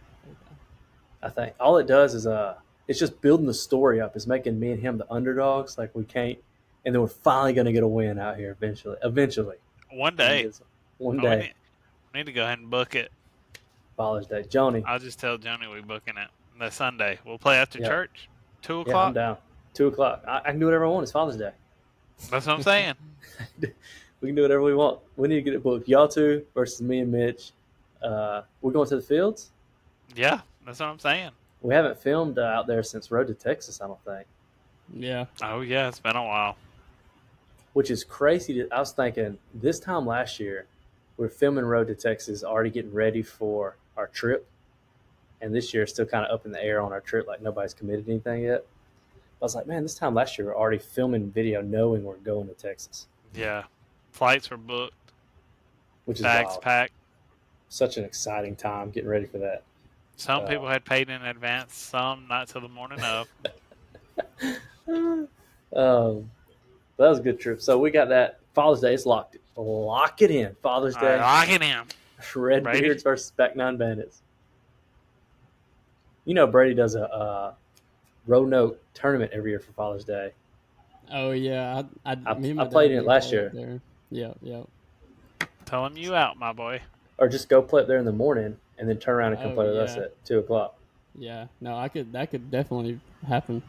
B: I think all it does is uh, it's just building the story up. It's making me and him the underdogs. Like we can't, and then we're finally going to get a win out here eventually. Eventually,
A: One day,
B: one
A: Oh, we,
B: day,
A: need, we need to go ahead and book it.
B: Father's Day. Johnny,
A: I'll just tell Johnny we're booking it. The Sunday. We'll play after
B: Yeah.
A: church. Two
B: yeah, I'm
A: o'clock.
B: down. Two o'clock. I, I can do whatever I want. It's Father's Day.
A: That's what I'm saying. [LAUGHS]
B: We can do whatever we want. We need to get it booked. Y'all two versus me and Mitch. Uh, we're going to the fields.
A: yeah, that's what I'm saying.
B: We haven't filmed uh, out there since Road to Texas. I don't think.
C: Yeah.
A: Oh yeah, it's been a while.
B: which is crazy. To, I was thinking this time last year, we are filming Road to Texas, already getting ready for our trip, and this year it's still kind of up in the air on our trip, like nobody's committed anything yet. I was like, man, this time last year we are already filming video, knowing we're going to Texas,
A: Yeah, flights were booked,
B: which is
A: bags
B: wild.
A: packed.
B: such an exciting time getting ready for that.
A: Some
B: Uh,
A: people had paid in advance, some not till the morning of. [LAUGHS]
B: um, that was a good trip. So we got that Father's Day. It's locked. Lock it in. Father's
A: All right,
B: Day.
A: lock it in.
B: Red
A: Brady?
B: Beards versus Back Nine Bandits. You know Brady does a uh, Roanoke tournament every year for Father's Day.
C: Oh yeah. I I,
B: I- I played in it last year.
C: There. Yeah. Yeah.
A: Tell him you out, my boy.
B: Or just go play up there in the morning and then turn around and come
C: Oh,
B: play with us at two o'clock.
C: Yeah. No, I could. That could definitely happen.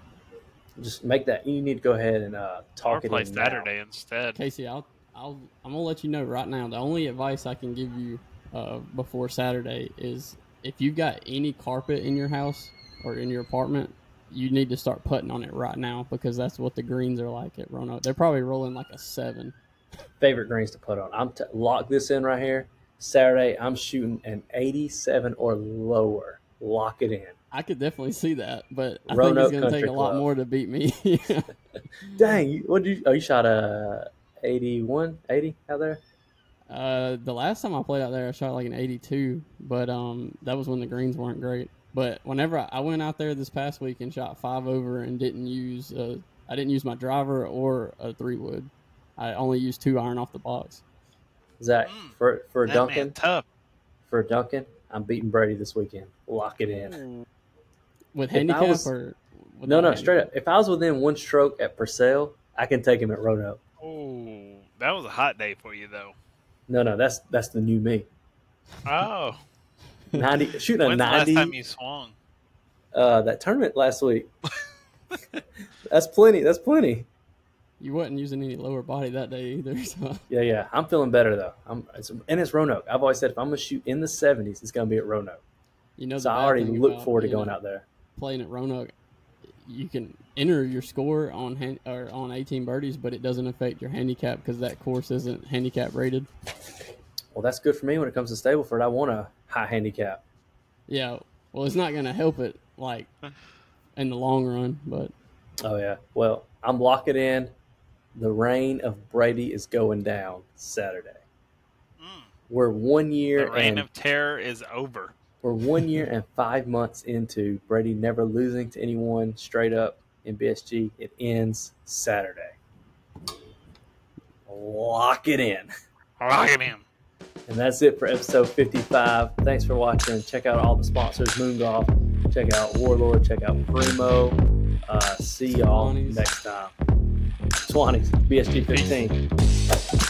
B: Just make that. You need to go ahead and uh,
A: Or
B: talk it
A: play
B: in now.
A: Saturday instead.
C: Casey, I'll, I'll, I'm gonna let you know right now. The only advice I can give you uh, before Saturday is if you've got any carpet in your house or in your apartment, you need to start putting on it right now because that's what the greens are like at Roanoke. They're probably rolling like a seven.
B: Favorite greens to put on. I'm t- lock this in right here. Saturday, I'm shooting an 87 or lower. Lock it in.
C: I could definitely see that, but I
B: Roanoke
C: think it's gonna take a lot
B: Club.
C: more to beat me. [LAUGHS]
B: Dang, you, what did you? Oh, you shot a 81, 80 out there.
C: Uh, the last time I played out there, I shot like an 82, but um, that was when the greens weren't great. But whenever I, I went out there this past week and shot five over and didn't use, uh, I didn't use my driver or a three wood. I only used two iron off the box.
B: Zach,
A: Mm.
B: for for Duncan,
A: tough.
B: for Duncan, I'm beating Brady this weekend. Lock it in.
C: With
B: If
C: handicap
B: was-
C: or
B: No,
C: without
B: no, straight up. If I was within one stroke at Purcell, I can take him at Roanoke.
A: Oh, that was a hot day for you, though.
B: No, no, that's that's the new me.
A: Oh, [LAUGHS]
B: Ninety, shooting a
A: when's the last
B: ninety.
A: time you swung?
B: Uh, that tournament last week. [LAUGHS] that's plenty. That's plenty.
C: You wasn't using any lower body that day either. [LAUGHS] So
B: Yeah, yeah. I'm feeling better though. I'm, it's, and it's Roanoke. I've always said if I'm gonna shoot in the 70s, it's gonna be at Roanoke.
C: you know,
B: So I already look forward to going out there.
C: playing at Roanoke, you can enter your score on hand, or on 18 birdies, but it doesn't affect your handicap because that course isn't handicap rated.
B: Well, that's good for me when it comes to Stableford. I want a high handicap.
C: Yeah, well, it's not going to help it like in the long run, but
B: Oh yeah. Well, I'm locking in. The reign of Brady is going down Saturday.
A: Mm,
B: We're one year
A: the reign
B: and
A: of terror is over.
B: we're one year and [LAUGHS] five months into Brady never losing to anyone straight up in BSG. It ends Saturday. Lock it in.
A: Lock it in.
B: And that's it for episode 55. Thanks for watching. Check out all the sponsors Moon Golf. Check out Warlord. Check out Primo. Uh, see y'all next time. Swannies, BSG 15.